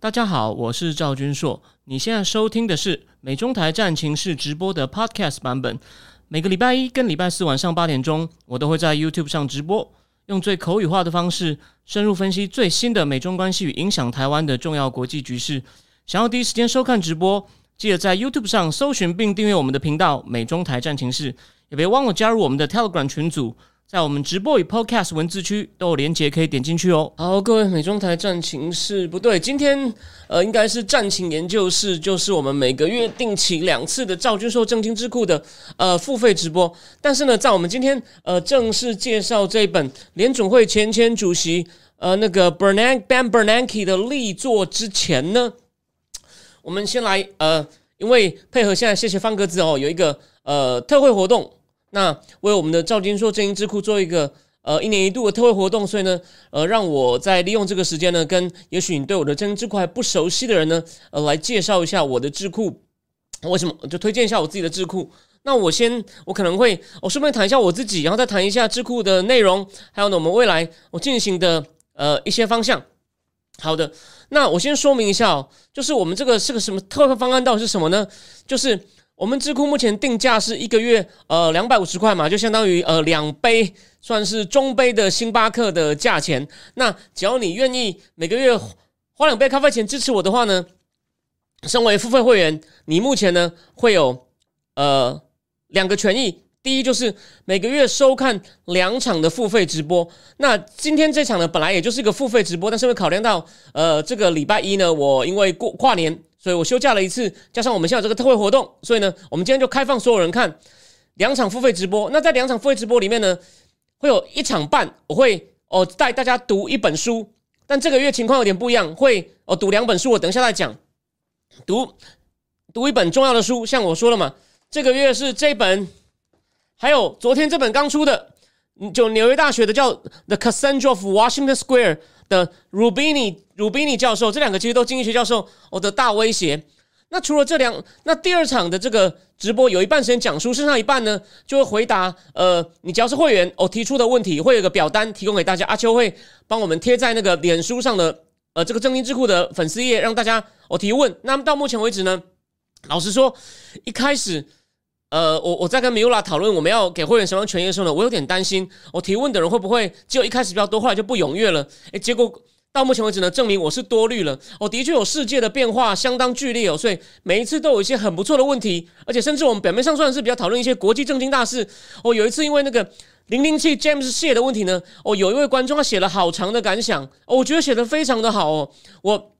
大家好，我是赵君硕。你现在收听的是美中台战情室直播的 Podcast 版本。每个礼拜一跟礼拜四晚上八点钟，我都会在 YouTube 上直播，用最口语化的方式，深入分析最新的美中关系与影响台湾的重要国际局势。想要第一时间收看直播，记得在 YouTube 上搜寻并订阅我们的频道“美中台战情室”，也别忘了加入我们的 Telegram 群组。在我们直播与 Podcast 文字区都有连接可以点进去哦。好，各位美中台战情室不对，今天呃应该是战情研究室，就是我们每个月定期两次的赵军硕正经智库的呃付费直播。但是呢，在我们今天呃正式介绍这本联总会前前主席呃那个 Bernanke Ben Bernanke 的力作之前呢，我们先来呃，因为配合现在谢谢方格子哦，有一个呃特惠活动。那为我们的赵金硕正音智库做一个呃一年一度的特惠活动，所以呢，呃，让我在利用这个时间呢，跟也许你对我的正音智库还不熟悉的人呢，呃，来介绍一下我的智库。为什么？就推荐一下我自己的智库。那我先，我可能会我顺便谈一下我自己，然后再谈一下智库的内容，还有呢，我们未来我进行的呃一些方向。好的，那我先说明一下哦，就是我们这个是个什么特惠方案，到底是什么呢？就是。我们智库目前定价是一个月呃两百五十块嘛，就相当于呃两杯算是中杯的星巴克的价钱。那只要你愿意每个月花两杯咖啡钱支持我的话呢，身为付费会员，你目前呢会有呃两个权益。第一就是每个月收看两场的付费直播。那今天这场呢本来也就是一个付费直播，但是会考量到呃这个礼拜一呢，我因为过跨年。所以我休假了一次，加上我们现在有这个特惠活动，所以呢，我们今天就开放所有人看两场付费直播。那在两场付费直播里面呢，会有一场半，我会哦带大家读一本书，但这个月情况有点不一样，会哦读两本书。我等一下再讲，读读一本重要的书，像我说了嘛，这个月是这本，还有昨天这本刚出的，就纽约大学的叫《The Cassandra of Washington Square》。的 Rubini Rubini 教授，这两个其实都经济学教授，我的大威胁。那除了这两，那第二场的这个直播有一半时间讲书，剩下一半呢就会回答。呃，你只要是会员，我提出的问题会有个表单提供给大家，阿秋会帮我们贴在那个脸书上的呃这个正经智库的粉丝页，让大家我提问。那么到目前为止呢，老实说，一开始。呃，我我在跟米乌拉讨论我们要给会员什么权益的时候呢，我有点担心，我提问的人会不会只有一开始比较多，后来就不踊跃了？诶，结果到目前为止呢，证明我是多虑了。我的确有世界的变化相当剧烈哦，所以每一次都有一些很不错的问题，而且甚至我们表面上算是比较讨论一些国际政经大事。哦，有一次因为那个零零七 James 写的问题呢，哦，有一位观众他写了好长的感想，哦，我觉得写的非常的好哦，我。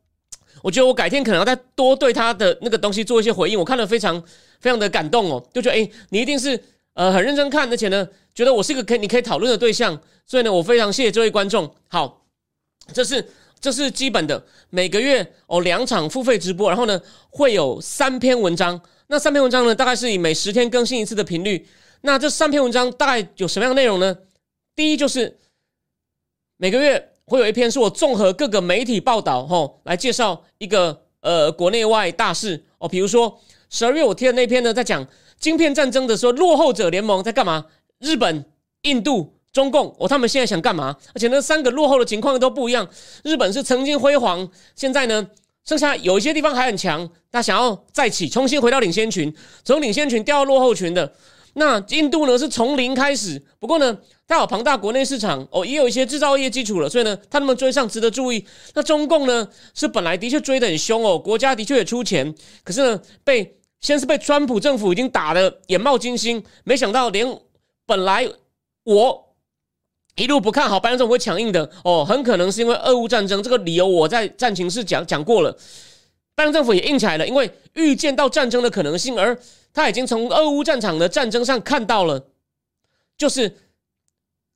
我觉得我改天可能要再多对他的那个东西做一些回应。我看了非常非常的感动哦，就觉得哎，你一定是呃很认真看，而且呢，觉得我是一个可以你可以讨论的对象。所以呢，我非常谢谢这位观众。好，这是这是基本的，每个月哦两场付费直播，然后呢会有三篇文章。那三篇文章呢，大概是以每十天更新一次的频率。那这三篇文章大概有什么样的内容呢？第一就是每个月。会有一篇是我综合各个媒体报道，吼，来介绍一个呃国内外大事哦。比如说十二月我贴的那篇呢，在讲晶片战争的时候，落后者联盟在干嘛？日本、印度、中共，哦，他们现在想干嘛？而且那三个落后的情况都不一样。日本是曾经辉煌，现在呢，剩下有一些地方还很强，他想要再起，重新回到领先群，从领先群掉到落后群的。那印度呢是从零开始，不过呢，它有庞大国内市场哦，也有一些制造业基础了，所以呢，它那么追上值得注意。那中共呢是本来的确追得很凶哦，国家的确也出钱，可是呢，被先是被川普政府已经打得眼冒金星，没想到连本来我一路不看好拜登政府会强硬的哦，很可能是因为俄乌战争这个理由，我在战情室讲讲过了，拜登政府也硬起来了，因为预见到战争的可能性而。他已经从俄乌战场的战争上看到了，就是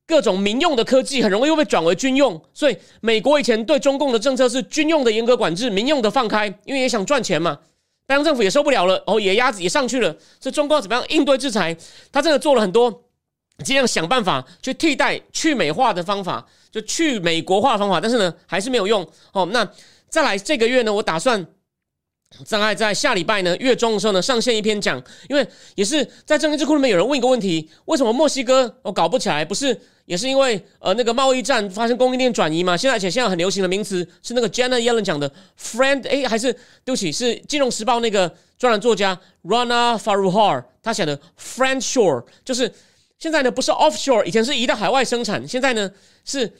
各种民用的科技很容易又被转为军用，所以美国以前对中共的政策是军用的严格管制，民用的放开，因为也想赚钱嘛。拜登政府也受不了了，哦，也鸭子也上去了，所以中共怎么样应对制裁？他真的做了很多，尽量想办法去替代去美化的方法，就去美国化的方法，但是呢，还是没有用。哦，那再来这个月呢，我打算。大概在下礼拜呢月中的时候呢上线一篇讲，因为也是在正经智库里面有人问一个问题：为什么墨西哥哦搞不起来？不是也是因为呃那个贸易战发生供应链转移嘛？现在而且现在很流行的名词是那个 Janet Yellen 讲的 friend 哎还是对不起是金融时报那个专栏作家 Rana Faruhar 他写的 friend shore 就是现在呢不是 offshore 以前是移到海外生产，现在呢是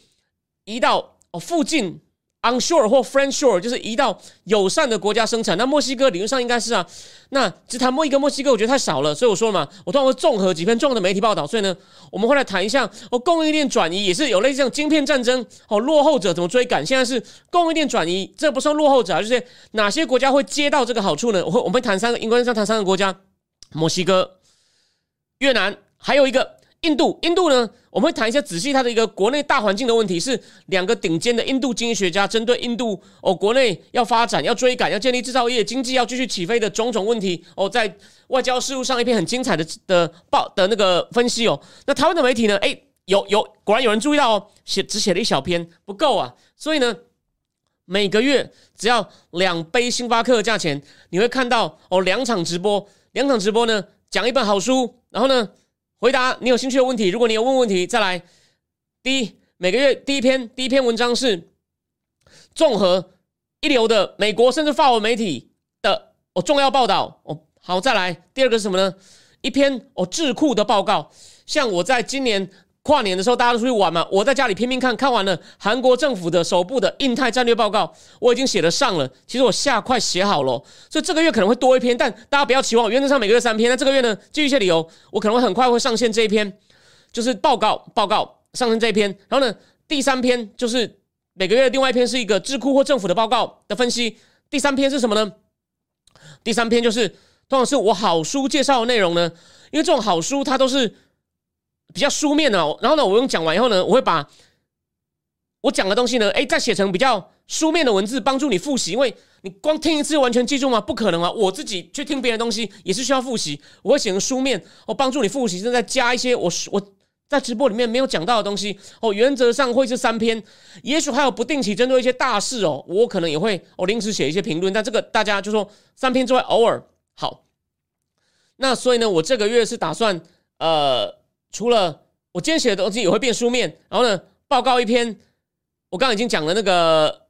移到哦附近。Onshore 或 friend shore 就是移到友善的国家生产，那墨西哥理论上应该是啊，那只谈墨一个墨西哥，我觉得太少了，所以我说了嘛，我通常会综合几篇重要的媒体报道，所以呢，我们会来谈一下哦，供应链转移也是有类似像晶片战争哦，落后者怎么追赶？现在是供应链转移，这不算落后者啊，就是哪些国家会接到这个好处呢？我会我们谈三个，应该上谈三个国家：墨西哥、越南，还有一个。印度，印度呢？我们会谈一下仔细它的一个国内大环境的问题，是两个顶尖的印度经济学家针对印度哦，国内要发展、要追赶、要建立制造业、经济要继续起飞的种种问题哦，在外交事务上一篇很精彩的的报的那个分析哦。那台湾的媒体呢？哎，有有，果然有人注意到哦，写只写了一小篇不够啊，所以呢，每个月只要两杯星巴克的价钱，你会看到哦，两场直播，两场直播呢讲一本好书，然后呢。回答你有兴趣的问题。如果你有问问题，再来。第一，每个月第一篇第一篇文章是综合一流的美国甚至法文媒体的哦重要报道哦。好，再来第二个是什么呢？一篇哦智库的报告。像我在今年。跨年的时候，大家都出去玩嘛。我在家里拼命看，看完了韩国政府的首部的印太战略报告，我已经写了上了。其实我下快写好了，所以这个月可能会多一篇，但大家不要期望。原则上每个月三篇。那这个月呢，基于一些理由，我可能会很快会上线这一篇，就是报告报告上线这一篇。然后呢，第三篇就是每个月另外一篇是一个智库或政府的报告的分析。第三篇是什么呢？第三篇就是通常是我好书介绍的内容呢，因为这种好书它都是。比较书面的，然后呢，我用讲完以后呢，我会把我讲的东西呢，哎，再写成比较书面的文字，帮助你复习。因为你光听一次完全记住吗？不可能啊！我自己去听别人东西也是需要复习，我会写成书面，我，帮助你复习，正在加一些我我在直播里面没有讲到的东西。哦，原则上会是三篇，也许还有不定期针对一些大事哦，我可能也会哦临时写一些评论。但这个大家就说三篇之外，偶尔好。那所以呢，我这个月是打算呃。除了我今天写的东西也会变书面，然后呢，报告一篇，我刚刚已经讲了那个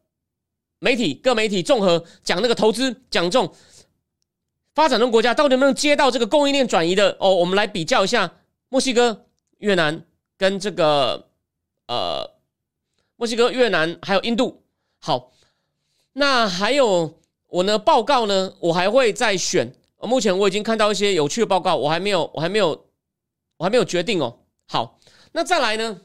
媒体各媒体综合讲那个投资讲中发展中国家到底能不能接到这个供应链转移的哦，我们来比较一下墨西哥、越南跟这个呃墨西哥、越南还有印度。好，那还有我呢报告呢，我还会再选。目前我已经看到一些有趣的报告，我还没有，我还没有。我还没有决定哦。好，那再来呢？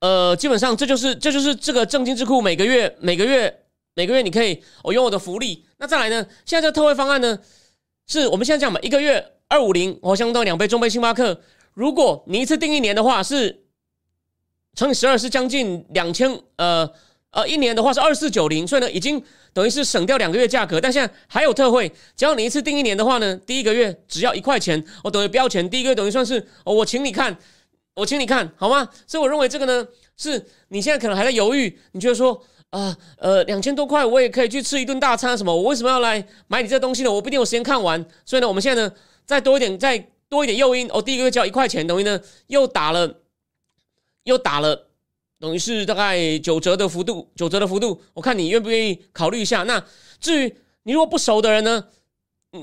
呃，基本上这就是这就是这个正金智库每个月每个月每个月你可以我用我的福利。那再来呢？现在这个特惠方案呢，是我们现在讲嘛，一个月二五零，我相当于两杯中杯星巴克。如果你一次订一年的话，是乘以十二，是将近两千呃。呃，一年的话是二四九零，所以呢，已经等于是省掉两个月价格。但现在还有特惠，只要你一次订一年的话呢，第一个月只要一块钱，我等于标钱。第一个月等于算是哦，我请你看，我请你看好吗？所以我认为这个呢，是你现在可能还在犹豫，你觉得说啊，呃，两千多块我也可以去吃一顿大餐什么？我为什么要来买你这东西呢？我不一定有时间看完。所以呢，我们现在呢，再多一点，再多一点诱因，哦，第一个月交一块钱，等于呢又打了，又打了。等于是大概九折的幅度，九折的幅度，我看你愿不愿意考虑一下。那至于你如果不熟的人呢，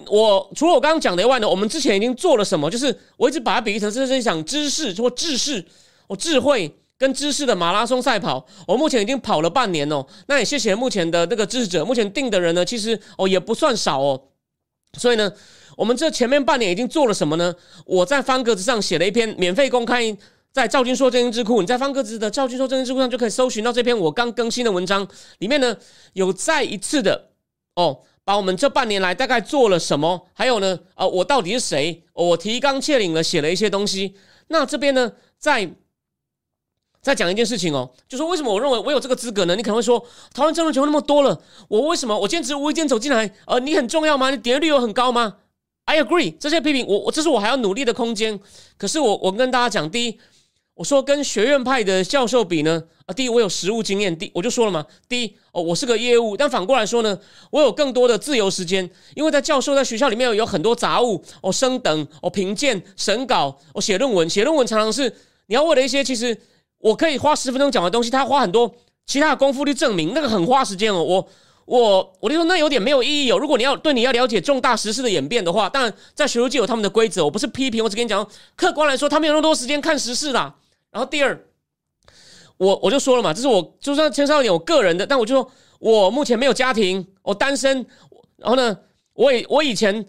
我除了我刚刚讲的以外呢，我们之前已经做了什么？就是我一直把它比喻成是一场知识或智识，哦，智慧跟知识的马拉松赛跑。我目前已经跑了半年哦，那也谢谢目前的那个支持者，目前定的人呢，其实哦也不算少哦。所以呢，我们这前面半年已经做了什么呢？我在方格子上写了一篇免费公开。在赵军说正经智库，你在方格子的赵军说正经智库上就可以搜寻到这篇我刚更新的文章，里面呢有再一次的哦，把我们这半年来大概做了什么，还有呢，呃，我到底是谁？我提纲挈领了写了一些东西。那这边呢，再再讲一件事情哦，就说为什么我认为我有这个资格呢？你可能会说，台湾政治球那么多了，我为什么我坚持无意间走进来？呃，你很重要吗？你点击率有很高吗？I agree，这些批评我我这是我还要努力的空间。可是我我跟大家讲，第一。我说跟学院派的教授比呢，啊，第一我有实务经验，第我就说了嘛，第一哦，我是个业务，但反过来说呢，我有更多的自由时间，因为在教授在学校里面有很多杂物，哦，升等，哦，评鉴、审稿，哦，写论文，写论文常常是你要为了一些其实我可以花十分钟讲的东西，他花很多其他的功夫去证明，那个很花时间哦，我。我我就说那有点没有意义哦。如果你要对你要了解重大时事的演变的话，当然在学术界有他们的规则。我不是批评，我只跟你讲，客观来说，他没有那么多时间看时事啦。然后第二，我我就说了嘛，这是我就算牵涉到一点我个人的，但我就说我目前没有家庭，我单身。然后呢，我以我以前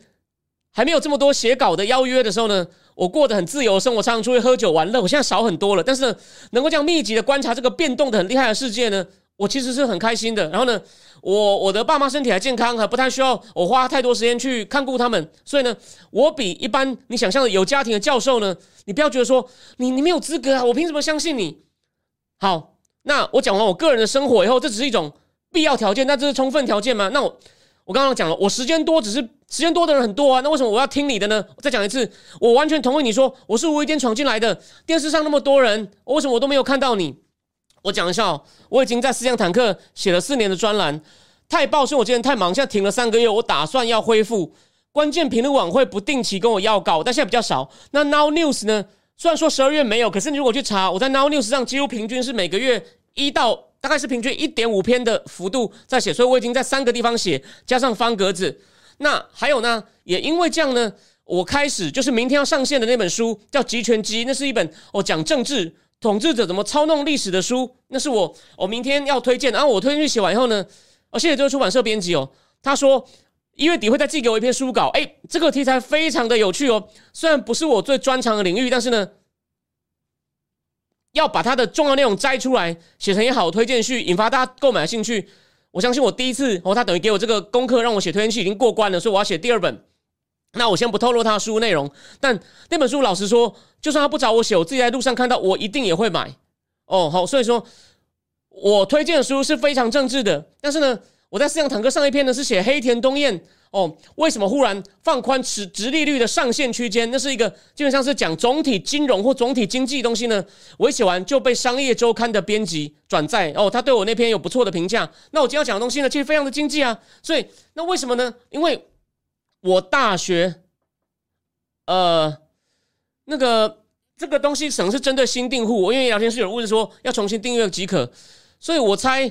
还没有这么多写稿的邀约的时候呢，我过得很自由生活，常常出去喝酒玩乐。我现在少很多了，但是能够这样密集的观察这个变动的很厉害的世界呢，我其实是很开心的。然后呢。我我的爸妈身体还健康，还不太需要我花太多时间去看顾他们，所以呢，我比一般你想象的有家庭的教授呢，你不要觉得说你你没有资格啊，我凭什么相信你？好，那我讲完我个人的生活以后，这只是一种必要条件，那这是充分条件吗？那我我刚刚讲了，我时间多只是时间多的人很多啊，那为什么我要听你的呢？再讲一次，我完全同意你说我是无意间闯进来的，电视上那么多人，为什么我都没有看到你？我讲一下哦，我已经在思想坦克写了四年的专栏，太报是我今天太忙，现在停了三个月，我打算要恢复。关键评论网会不定期跟我要稿，但现在比较少。那 Now News 呢？虽然说十二月没有，可是你如果去查，我在 Now News 上几乎平均是每个月一到大概是平均一点五篇的幅度在写，所以我已经在三个地方写，加上方格子。那还有呢，也因为这样呢，我开始就是明天要上线的那本书叫《集权机》，那是一本哦讲政治。统治者怎么操弄历史的书？那是我我明天要推荐。然后我推荐去写完以后呢，哦，谢谢这位出版社编辑哦。他说一月底会再寄给我一篇书稿。哎，这个题材非常的有趣哦。虽然不是我最专长的领域，但是呢，要把它的重要内容摘出来写成一好推荐序，引发大家购买的兴趣。我相信我第一次哦，他等于给我这个功课让我写推荐序已经过关了，所以我要写第二本。那我先不透露他的书内容，但那本书老实说，就算他不找我写，我自己在路上看到，我一定也会买。哦，好，所以说，我推荐的书是非常政治的。但是呢，我在思想坦克上一篇呢是写黑田东彦哦，为什么忽然放宽持直利率的上限区间？那是一个基本上是讲总体金融或总体经济东西呢。我一写完就被商业周刊的编辑转载哦，他对我那篇有不错的评价。那我今天要讲的东西呢，其实非常的经济啊。所以那为什么呢？因为我大学，呃，那个这个东西可能是针对新订户。我因为聊天室有人问说要重新订阅即可，所以我猜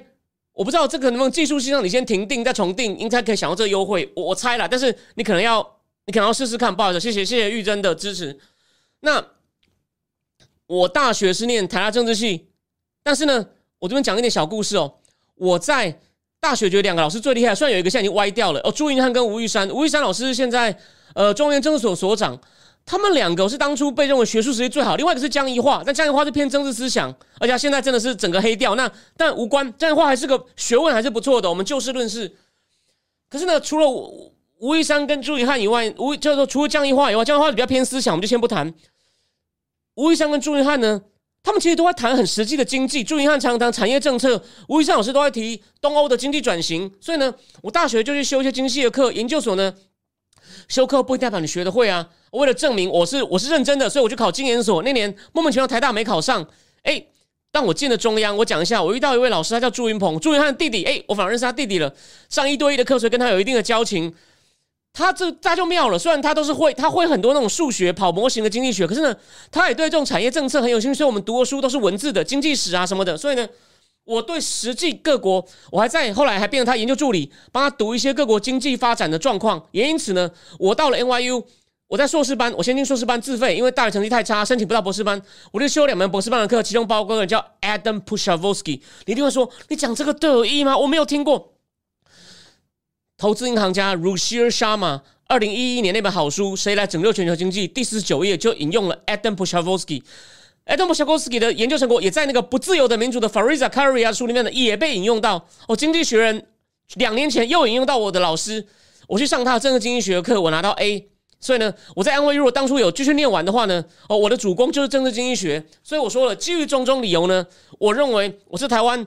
我不知道这个能不能技术性让你先停订再重订，应该可以享受这个优惠。我我猜了，但是你可能要你可能要试试看。不好意思，谢谢谢谢玉珍的支持。那我大学是念台大政治系，但是呢，我这边讲一点小故事哦。我在。大学觉得两个老师最厉害，虽然有一个现在已经歪掉了哦。朱云汉跟吴玉山，吴玉山老师现在呃中原政所所长，他们两个是当初被认为学术实力最好。另外一个是江宜桦，但江宜桦是偏政治思想，而且他现在真的是整个黑掉。那但无关，江宜桦还是个学问还是不错的。我们就事论事。可是呢，除了吴吴玉山跟朱云汉以外，吴就是说除了江宜桦以外，江宜桦比较偏思想，我们就先不谈。吴玉山跟朱云汉呢？他们其实都在谈很实际的经济，朱云汉常常谈产业政策，吴医生老师都在提东欧的经济转型。所以呢，我大学就去修一些经济的课，研究所呢修课不代表你学的会啊。为了证明我是我是认真的，所以我就考经研所。那年莫名其妙台大没考上，哎，但我进了中央。我讲一下，我遇到一位老师，他叫朱云鹏，朱云汉弟弟。哎，我反而认识他弟弟了，上一对一的课，所以跟他有一定的交情。他这他就妙了，虽然他都是会，他会很多那种数学跑模型的经济学，可是呢，他也对这种产业政策很有兴趣。所以我们读的书都是文字的经济史啊什么的。所以呢，我对实际各国，我还在后来还变成他研究助理，帮他读一些各国经济发展的状况。也因此呢，我到了 NYU，我在硕士班，我先进硕士班自费，因为大学成绩太差，申请不到博士班，我就修两门博士班的课，其中包括个叫 Adam Pushavsky，。你一定会说，你讲这个都有意义吗？我没有听过。投资银行家 Rushir Sharma 二零一一年那本好书《谁来拯救全球经济》第四十九页就引用了 Adam Pushavolsky。Adam Pushavolsky 的研究成果也在那个不自由的民主的 Fariza Karia 书里面呢也被引用到。哦，经济学人两年前又引用到我的老师，我去上他的政治经济学课，我拿到 A。所以呢，我在安徽如果当初有继续念完的话呢，哦，我的主攻就是政治经济学。所以我说了，基于种种理由呢，我认为我是台湾。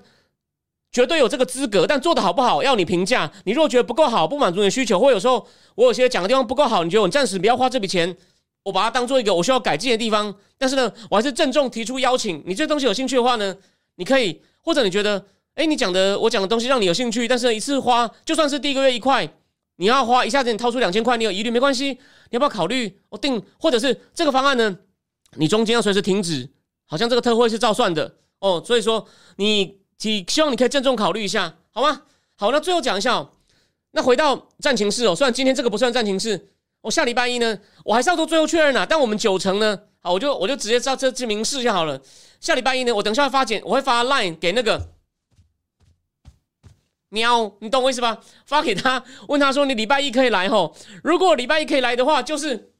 绝对有这个资格，但做的好不好要你评价。你如果觉得不够好，不满足你的需求，或有时候我有些讲的地方不够好，你觉得我暂时不要花这笔钱，我把它当做一个我需要改进的地方，但是呢，我还是郑重提出邀请，你这东西有兴趣的话呢，你可以，或者你觉得，哎，你讲的我讲的东西让你有兴趣，但是一次花就算是第一个月一块，你要花一下子你掏出两千块，你有疑虑没关系，你要不要考虑我定，或者是这个方案呢？你中间要随时停止，好像这个特惠是照算的哦，所以说你希希望你可以郑重考虑一下，好吗？好，那最后讲一下，哦，那回到战情室哦，虽然今天这个不算战情室。我下礼拜一呢，我还是要做最后确认啊。但我们九成呢，好，我就我就直接照这这明示就好了。下礼拜一呢，我等下发简，我会发 line 给那个喵，你懂我意思吧？发给他，问他说你礼拜一可以来吼。如果礼拜一可以来的话，就是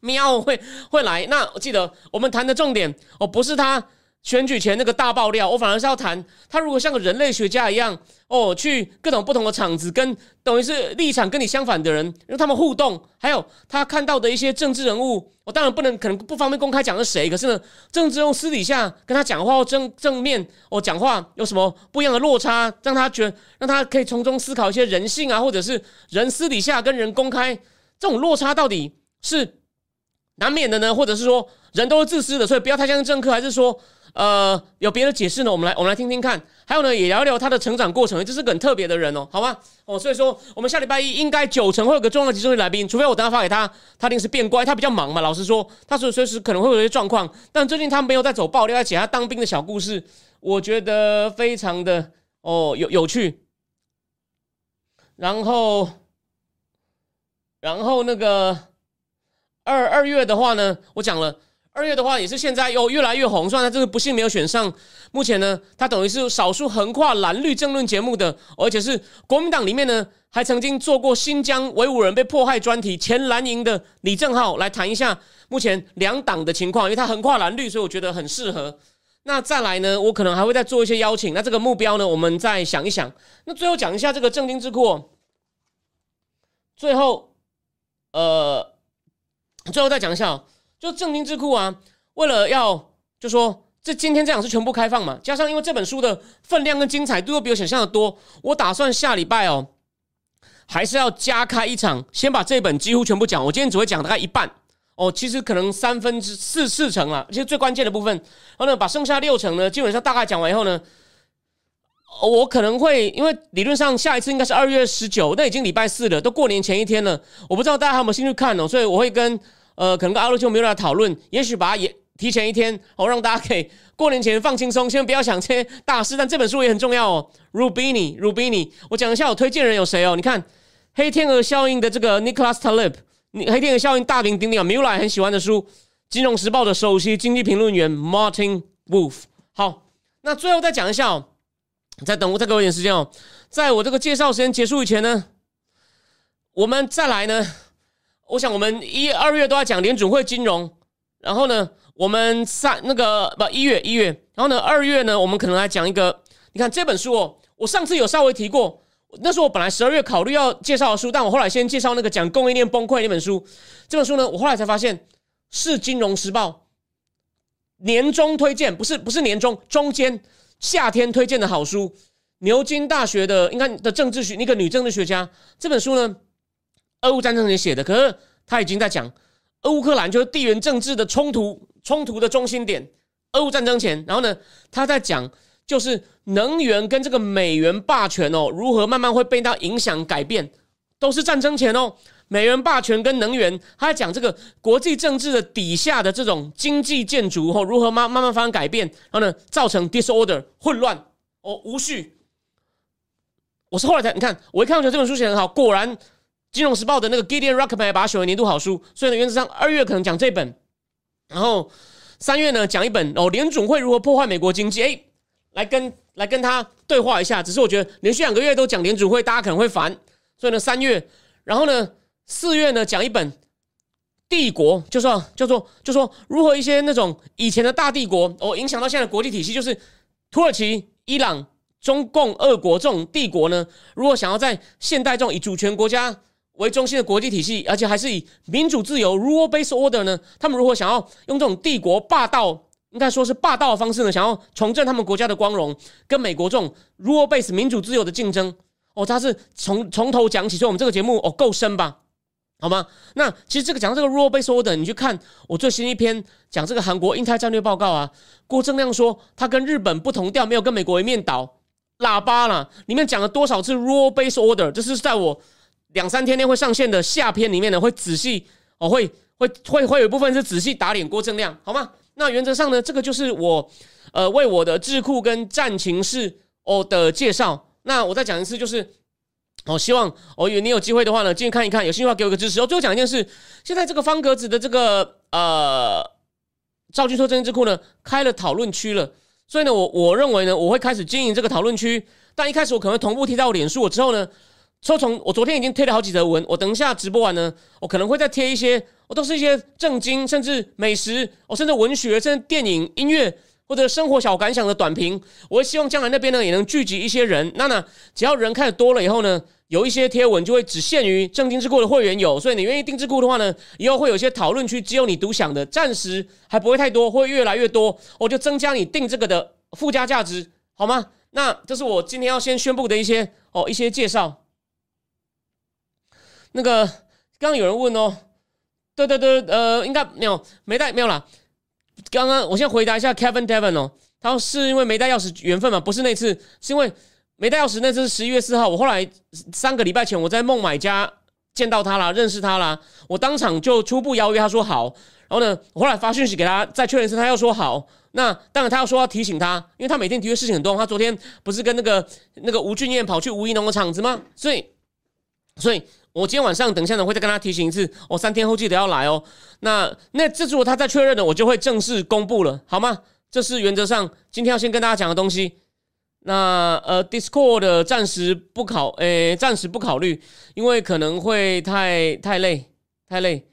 喵会会来。那我记得我们谈的重点哦，不是他。选举前那个大爆料，我反而是要谈他如果像个人类学家一样哦，去各种不同的场子，跟等于是立场跟你相反的人，让他们互动，还有他看到的一些政治人物，我当然不能可能不方便公开讲是谁，可是呢，政治人物私底下跟他讲话或正正面哦讲话有什么不一样的落差，让他觉让他可以从中思考一些人性啊，或者是人私底下跟人公开这种落差到底是难免的呢，或者是说人都是自私的，所以不要太相信政客，还是说？呃，有别的解释呢？我们来，我们来听听看。还有呢，也聊一聊他的成长过程。这是个很特别的人哦，好吗？哦，所以说我们下礼拜一应该九成会有个重要的集中会来宾，除非我等下发给他，他一定是变乖。他比较忙嘛，老实说，他说随时可能会有一些状况。但最近他没有在走爆料，在讲他当兵的小故事，我觉得非常的哦有有趣。然后，然后那个二二月的话呢，我讲了。二月的话也是现在又越来越红，虽然他这个不幸没有选上。目前呢，他等于是少数横跨蓝绿政论节目的，而且是国民党里面呢还曾经做过新疆维吾人被迫害专题前蓝营的李正浩来谈一下目前两党的情况，因为他横跨蓝绿，所以我觉得很适合。那再来呢，我可能还会再做一些邀请。那这个目标呢，我们再想一想。那最后讲一下这个正经智库，最后呃，最后再讲一下。就正经智库啊，为了要就说这今天这样是全部开放嘛，加上因为这本书的分量跟精彩度又比我想象的多，我打算下礼拜哦，还是要加开一场，先把这本几乎全部讲。我今天只会讲大概一半哦，其实可能三分之四四成了，其实最关键的部分，然后呢，把剩下六成呢，基本上大概讲完以后呢，我可能会因为理论上下一次应该是二月十九，那已经礼拜四了，都过年前一天了，我不知道大家有没有兴趣看哦，所以我会跟。呃，可能跟阿洛就没有来讨论，也许把它也提前一天，哦，让大家可以过年前放轻松，先不要想这些大事。但这本书也很重要哦，Rubini，Rubini，我讲一下我推荐人有谁哦？你看《黑天鹅效应》的这个 Nicholas Taleb，《黑天鹅效应》大名鼎鼎啊 m u l a 很喜欢的书，《金融时报》的首席经济评论员 Martin Wolf。好，那最后再讲一下哦，再等我再给我一点时间哦，在我这个介绍时间结束以前呢，我们再来呢。我想我们一二月都在讲联准会金融，然后呢，我们三那个不一月一月，然后呢二月呢，我们可能来讲一个，你看这本书哦，我上次有稍微提过，那是我本来十二月考虑要介绍的书，但我后来先介绍那个讲供应链崩溃那本书，这本书呢，我后来才发现是金融时报年终推荐，不是不是年终中间夏天推荐的好书，牛津大学的应该的政治学那个女政治学家这本书呢。俄乌战争前写的，可是他已经在讲俄乌克兰就是地缘政治的冲突冲突的中心点。俄乌战争前，然后呢，他在讲就是能源跟这个美元霸权哦，如何慢慢会被到影响改变，都是战争前哦。美元霸权跟能源，他在讲这个国际政治的底下的这种经济建筑哦，如何慢慢慢发生改变，然后呢，造成 disorder 混乱哦，无序。我是后来才你看，我一看觉得这本书写很好，果然。金融时报的那个 Gideon Rockman 把它选为年度好书，所以呢，原则上二月可能讲这本，然后三月呢讲一本哦，联总会如何破坏美国经济，哎，来跟来跟他对话一下。只是我觉得连续两个月都讲联总会，大家可能会烦，所以呢，三月，然后呢，四月呢讲一本帝国，就说叫做就说如何一些那种以前的大帝国哦，影响到现在的国际体系，就是土耳其、伊朗、中共、俄国这种帝国呢，如果想要在现代这种以主权国家。为中心的国际体系，而且还是以民主自由 （rule-based order） 呢？他们如何想要用这种帝国霸道，应该说是霸道的方式呢？想要重振他们国家的光荣，跟美国这种 rule-based 民主自由的竞争？哦，他是从从头讲起，所以我们这个节目哦够深吧？好吗？那其实这个讲这个 rule-based order，你去看我最新一篇讲这个韩国印太战略报告啊，郭正亮说他跟日本不同调，没有跟美国一面倒，喇叭了，里面讲了多少次 rule-based order？这是在我两三天内会上线的下篇里面呢，会仔细哦，会会会会有一部分是仔细打脸郭正亮，好吗？那原则上呢，这个就是我呃为我的智库跟战情室哦的介绍。那我再讲一次，就是。哦，希望哦，你有机会的话呢，进去看一看。有兴趣的话，给我一个支持。哦，最后讲一件事，现在这个方格子的这个呃赵军说真智库呢，开了讨论区了。所以呢，我我认为呢，我会开始经营这个讨论区。但一开始我可能同步贴到脸书，我之后呢，抽从我昨天已经贴了好几则文，我等一下直播完呢，我可能会再贴一些，我都是一些正经，甚至美食，哦，甚至文学，甚至电影、音乐。或者生活小感想的短评，我希望将来那边呢也能聚集一些人。那呢，只要人看的多了以后呢，有一些贴文就会只限于正经智库的会员有。所以你愿意订智库的话呢，以后会有一些讨论区，只有你独享的，暂时还不会太多，会越来越多。我就增加你订这个的附加价值，好吗？那这是我今天要先宣布的一些哦一些介绍。那个刚刚有人问哦，对对对，呃，应该没有没带没有了。刚刚我先回答一下 Kevin Devon 哦，他说是因为没带钥匙缘分嘛？不是那次，是因为没带钥匙那次是十一月四号，我后来三个礼拜前我在孟买家见到他了，认识他了，我当场就初步邀约他说好，然后呢，我后来发讯息给他再确认一次，他又说好。那当然他要说要提醒他，因为他每天提的事情很多，他昨天不是跟那个那个吴俊彦跑去吴一农的厂子吗？所以，所以。我今天晚上等一下呢，会再跟他提醒一次。我三天后记得要来哦。那那这如果他再确认了，我就会正式公布了，好吗？这是原则上今天要先跟大家讲的东西。那呃，Discord 暂时不考，诶，暂时不考虑，因为可能会太太累，太累。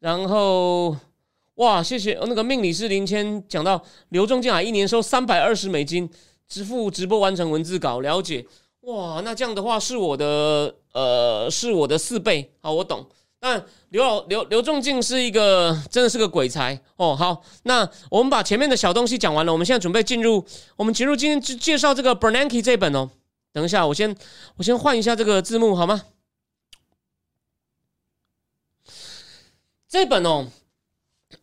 然后哇，谢谢那个命理师林谦讲到刘仲建啊，一年收三百二十美金，支付直播完成文字稿，了解。哇，那这样的话是我的呃，是我的四倍。好，我懂。但刘老刘刘仲敬是一个真的是个鬼才哦。好，那我们把前面的小东西讲完了，我们现在准备进入我们进入今天介介绍这个 Bernanke 这本哦。等一下，我先我先换一下这个字幕好吗？这本哦，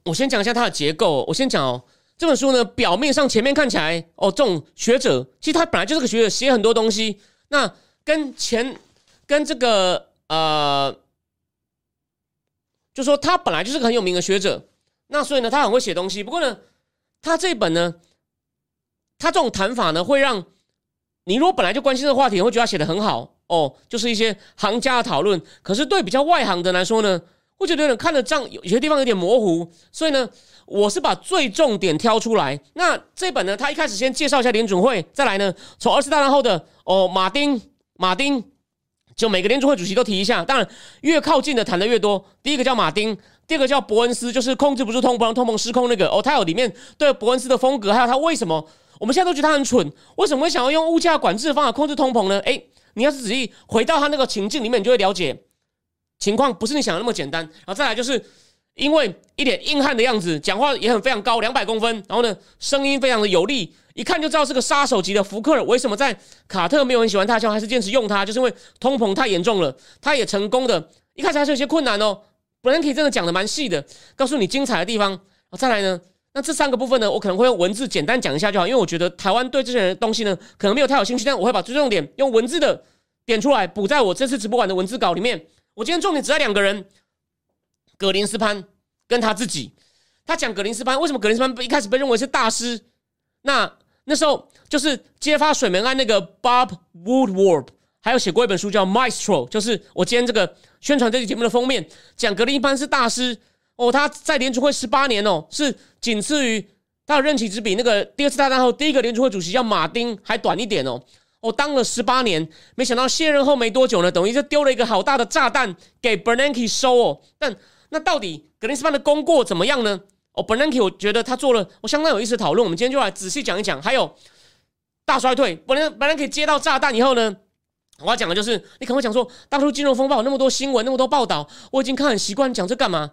我先讲一下它的结构。我先讲哦。这本书呢，表面上前面看起来哦，这种学者其实他本来就是个学者，写很多东西。那跟前跟这个呃，就说他本来就是个很有名的学者，那所以呢，他很会写东西。不过呢，他这本呢，他这种谈法呢，会让你如果本来就关心这个话题，会觉得他写的很好哦，就是一些行家的讨论。可是对比较外行的来说呢，会觉得有点看得这有些地方有点模糊，所以呢。我是把最重点挑出来。那这本呢，他一开始先介绍一下联准会，再来呢，从二次大战后的哦，马丁，马丁，就每个联组会主席都提一下。当然，越靠近的谈的越多。第一个叫马丁，第二个叫伯恩斯，就是控制不住通膨，通膨失控那个。哦，他有里面对伯恩斯的风格，还有他为什么我们现在都觉得他很蠢，为什么会想要用物价管制的方法控制通膨呢？诶，你要是仔细回到他那个情境里面，你就会了解情况不是你想的那么简单。然后再来就是。因为一脸硬汉的样子，讲话也很非常高，两百公分，然后呢，声音非常的有力，一看就知道是个杀手级的福克尔。为什么在卡特没有很喜欢他，还是坚持用他？就是因为通膨太严重了。他也成功的，一开始还是有些困难哦。b r a n k y 真的讲的蛮细的，告诉你精彩的地方。再来呢，那这三个部分呢，我可能会用文字简单讲一下就好，因为我觉得台湾对这些人的东西呢，可能没有太有兴趣，但我会把最重点用文字的点出来，补在我这次直播完的文字稿里面。我今天重点只在两个人。格林斯潘跟他自己，他讲格林斯潘为什么格林斯潘一开始被认为是大师？那那时候就是揭发水门案那个 Bob Woodward，还有写过一本书叫 Maestro，就是我今天这个宣传这期节目的封面，讲格林斯潘是大师哦。他在联储会十八年哦，是仅次于他的任期只比那个第二次大战后第一个联储会主席叫马丁还短一点哦。哦，当了十八年，没想到卸任后没多久呢，等于就丢了一个好大的炸弹给 Bernanke 收哦，但。那到底格林斯潘的功过怎么样呢？哦，Bernanke，我觉得他做了我相当有意思的讨论。我们今天就来仔细讲一讲。还有大衰退，Bernanke 接到炸弹以后呢，我要讲的就是，你可能会讲说，当初金融风暴那么多新闻，那么多报道，我已经看很习惯，讲这干嘛？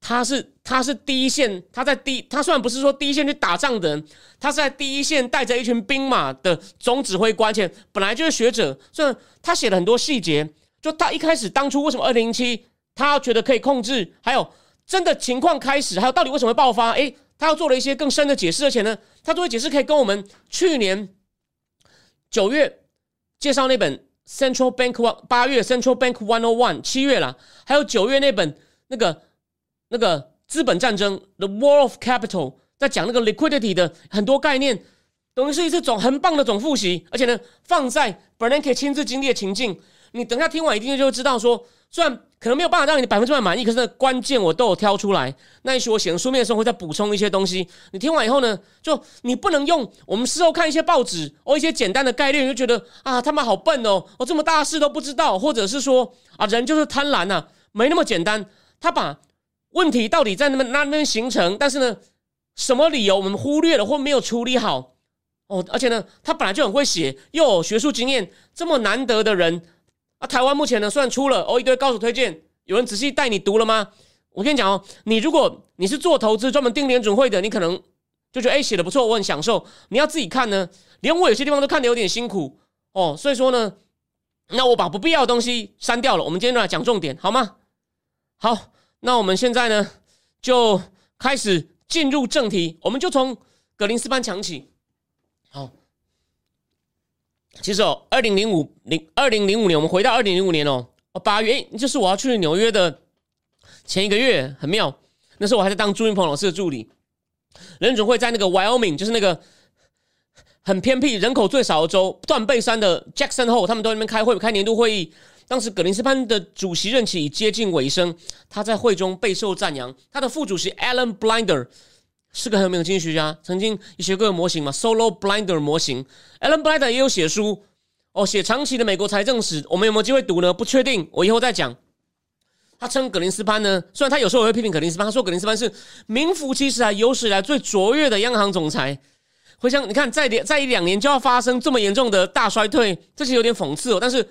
他是他是第一线，他在第他虽然不是说第一线去打仗的人，他是在第一线带着一群兵马的总指挥官，且本来就是学者，所以他写了很多细节。就他一开始当初为什么二零零七？他觉得可以控制，还有真的情况开始，还有到底为什么会爆发？诶，他又做了一些更深的解释，而且呢，他做的解释可以跟我们去年九月介绍那本 Central Bank One，八月 Central Bank One O One，七月啦，还有九月那本那个那个资本战争 The War of Capital，在讲那个 liquidity 的很多概念，等于是一次总很棒的总复习，而且呢，放在 Bernanke 亲自经历的情境，你等下听完一定就会知道说，虽然。可能没有办法让你百分之百满意，可是，关键我都有挑出来。那也许我写成书面的时候会再补充一些东西。你听完以后呢，就你不能用我们事后看一些报纸哦，一些简单的概念就觉得啊，他们好笨哦，哦这么大事都不知道，或者是说啊，人就是贪婪呐，没那么简单。他把问题到底在那么那边形成，但是呢，什么理由我们忽略了或没有处理好哦，而且呢，他本来就很会写，又有学术经验，这么难得的人。啊，台湾目前呢，算出了哦一堆高手推荐，有人仔细带你读了吗？我跟你讲哦，你如果你是做投资专门盯联准会的，你可能就觉得哎写的不错，我很享受。你要自己看呢，连我有些地方都看的有点辛苦哦。所以说呢，那我把不必要的东西删掉了。我们今天来讲重点，好吗？好，那我们现在呢就开始进入正题，我们就从格林斯潘讲起。其实哦，二零零五零二零零五年，我们回到二零零五年哦，哦八月，就是我要去纽约的前一个月，很妙。那时候我还在当朱云鹏老师的助理，人总会在那个 Wyoming，就是那个很偏僻、人口最少的州断背山的 Jackson Hole，他们都在那边开会，开年度会议。当时格林斯潘的主席任期已接近尾声，他在会中备受赞扬。他的副主席 Alan Blinder。是个很有名的经济学家，曾经也学过模型嘛，Solo Blinder 模型，Alan Blinder 也有写书哦，写长期的美国财政史，我们有没有机会读呢？不确定，我以后再讲。他称格林斯潘呢，虽然他有时候也会批评格林斯潘，他说格林斯潘是名副其实啊，有史以来最卓越的央行总裁。回想你看，再再一两年就要发生这么严重的大衰退，这是有点讽刺哦，但是。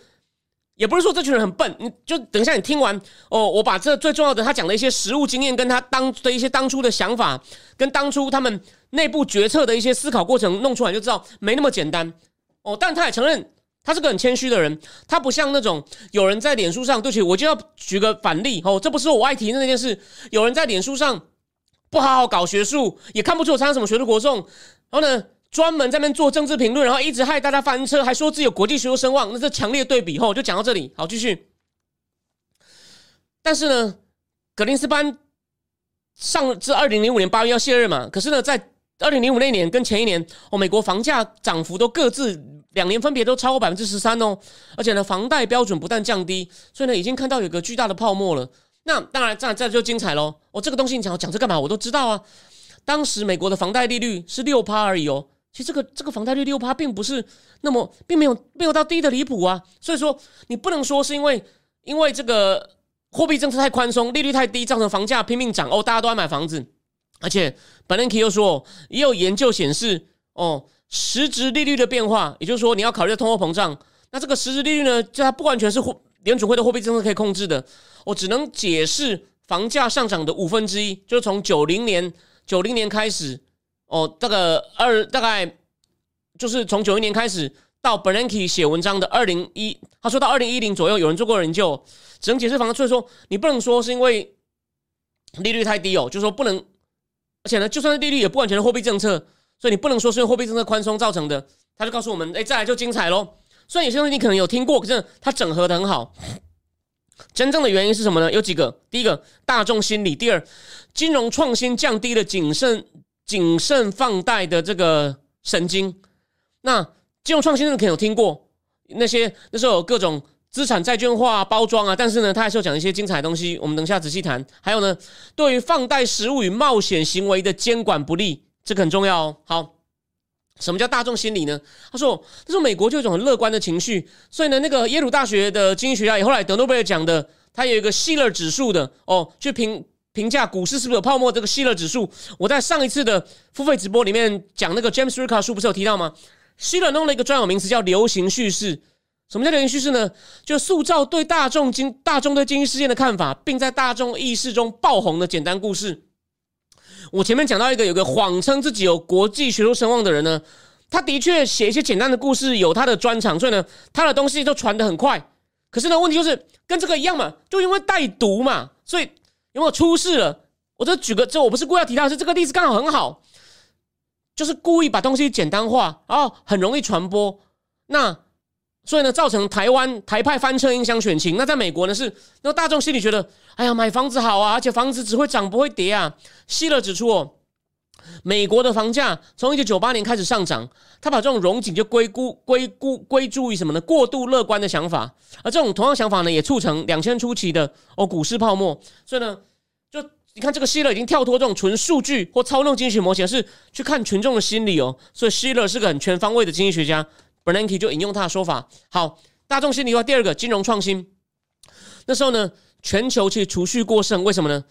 也不是说这群人很笨，你就等一下，你听完哦，我把这最重要的他讲的一些实务经验，跟他当的一些当初的想法，跟当初他们内部决策的一些思考过程弄出来，就知道没那么简单哦。但他也承认，他是个很谦虚的人，他不像那种有人在脸书上，对不起，我就要举个反例哦，这不是我爱提的那件事，有人在脸书上不好好搞学术，也看不出我参加什么学术活动，然后呢？专门在那边做政治评论，然后一直害大家翻车，还说自己有国际学术声望，那是强烈对比。吼，就讲到这里，好，继续。但是呢，格林斯潘上至二零零五年八月要卸任嘛，可是呢，在二零零五那年跟前一年，哦，美国房价涨幅都各自两年分别都超过百分之十三哦，而且呢，房贷标准不但降低，所以呢，已经看到有个巨大的泡沫了。那当然，这这就精彩喽。哦，这个东西你讲讲这干嘛？我都知道啊。当时美国的房贷利率是六趴而已哦。其实这个这个房贷率六趴，并不是那么，并没有没有到低的离谱啊。所以说，你不能说是因为因为这个货币政策太宽松，利率太低，造成房价拼命涨哦，大家都要买房子。而且本人 K 又说，也有研究显示哦，实质利率的变化，也就是说你要考虑通货膨胀。那这个实质利率呢，就它不完全是货联储会的货币政策可以控制的。我只能解释房价上涨的五分之一，就是从九零年九零年开始。哦，这个二大概就是从九一年开始到 Bernanke 写文章的二零一，他说到二零一零左右有人做过研究，只能解释房，所以说你不能说是因为利率太低哦，就是说不能，而且呢，就算是利率也不完全是货币政策，所以你不能说是因为货币政策宽松造成的。他就告诉我们，哎，再来就精彩喽。虽然有些东西你可能有听过，可是它整合的很好。真正的原因是什么呢？有几个，第一个大众心理，第二金融创新降低了谨慎。谨慎放贷的这个神经，那金融创新的可能有听过那些那时候有各种资产债券化包装啊，但是呢，他还是要讲一些精彩的东西，我们等一下仔细谈。还有呢，对于放贷实物与冒险行为的监管不力，这个很重要哦。好，什么叫大众心理呢？他说，他说美国就有一种很乐观的情绪，所以呢，那个耶鲁大学的经济学家也后来得诺贝尔奖的，他有一个希勒指数的哦，去评。评价股市是不是有泡沫？这个希勒指数，我在上一次的付费直播里面讲那个 James Ricard 书不是有提到吗？希勒弄了一个专有名词叫流行叙事。什么叫流行叙事呢？就塑造对大众经大众对经济事件的看法，并在大众意识中爆红的简单故事。我前面讲到一个有个谎称自己有国际学术声望的人呢，他的确写一些简单的故事，有他的专长，所以呢，他的东西都传得很快。可是呢，问题就是跟这个一样嘛，就因为带毒嘛，所以有没有出事了？我就举个，这我不是故意要提到，是这个例子刚好很好，就是故意把东西简单化，然后很容易传播。那所以呢，造成台湾台派翻车，影响选情。那在美国呢，是那大众心里觉得，哎呀，买房子好啊，而且房子只会涨不会跌啊。希勒指出哦。美国的房价从一九九八年开始上涨，他把这种荣景就归估归估归注于什么呢？过度乐观的想法，而这种同样想法呢，也促成两千初期的哦股市泡沫。所以呢，就你看这个希勒已经跳脱这种纯数据或操纵经济学模型，是去看群众的心理哦。所以希勒是个很全方位的经济学家。Bernanke 就引用他的说法：好，大众心理话，第二个金融创新。那时候呢，全球其实储蓄过剩，为什么呢？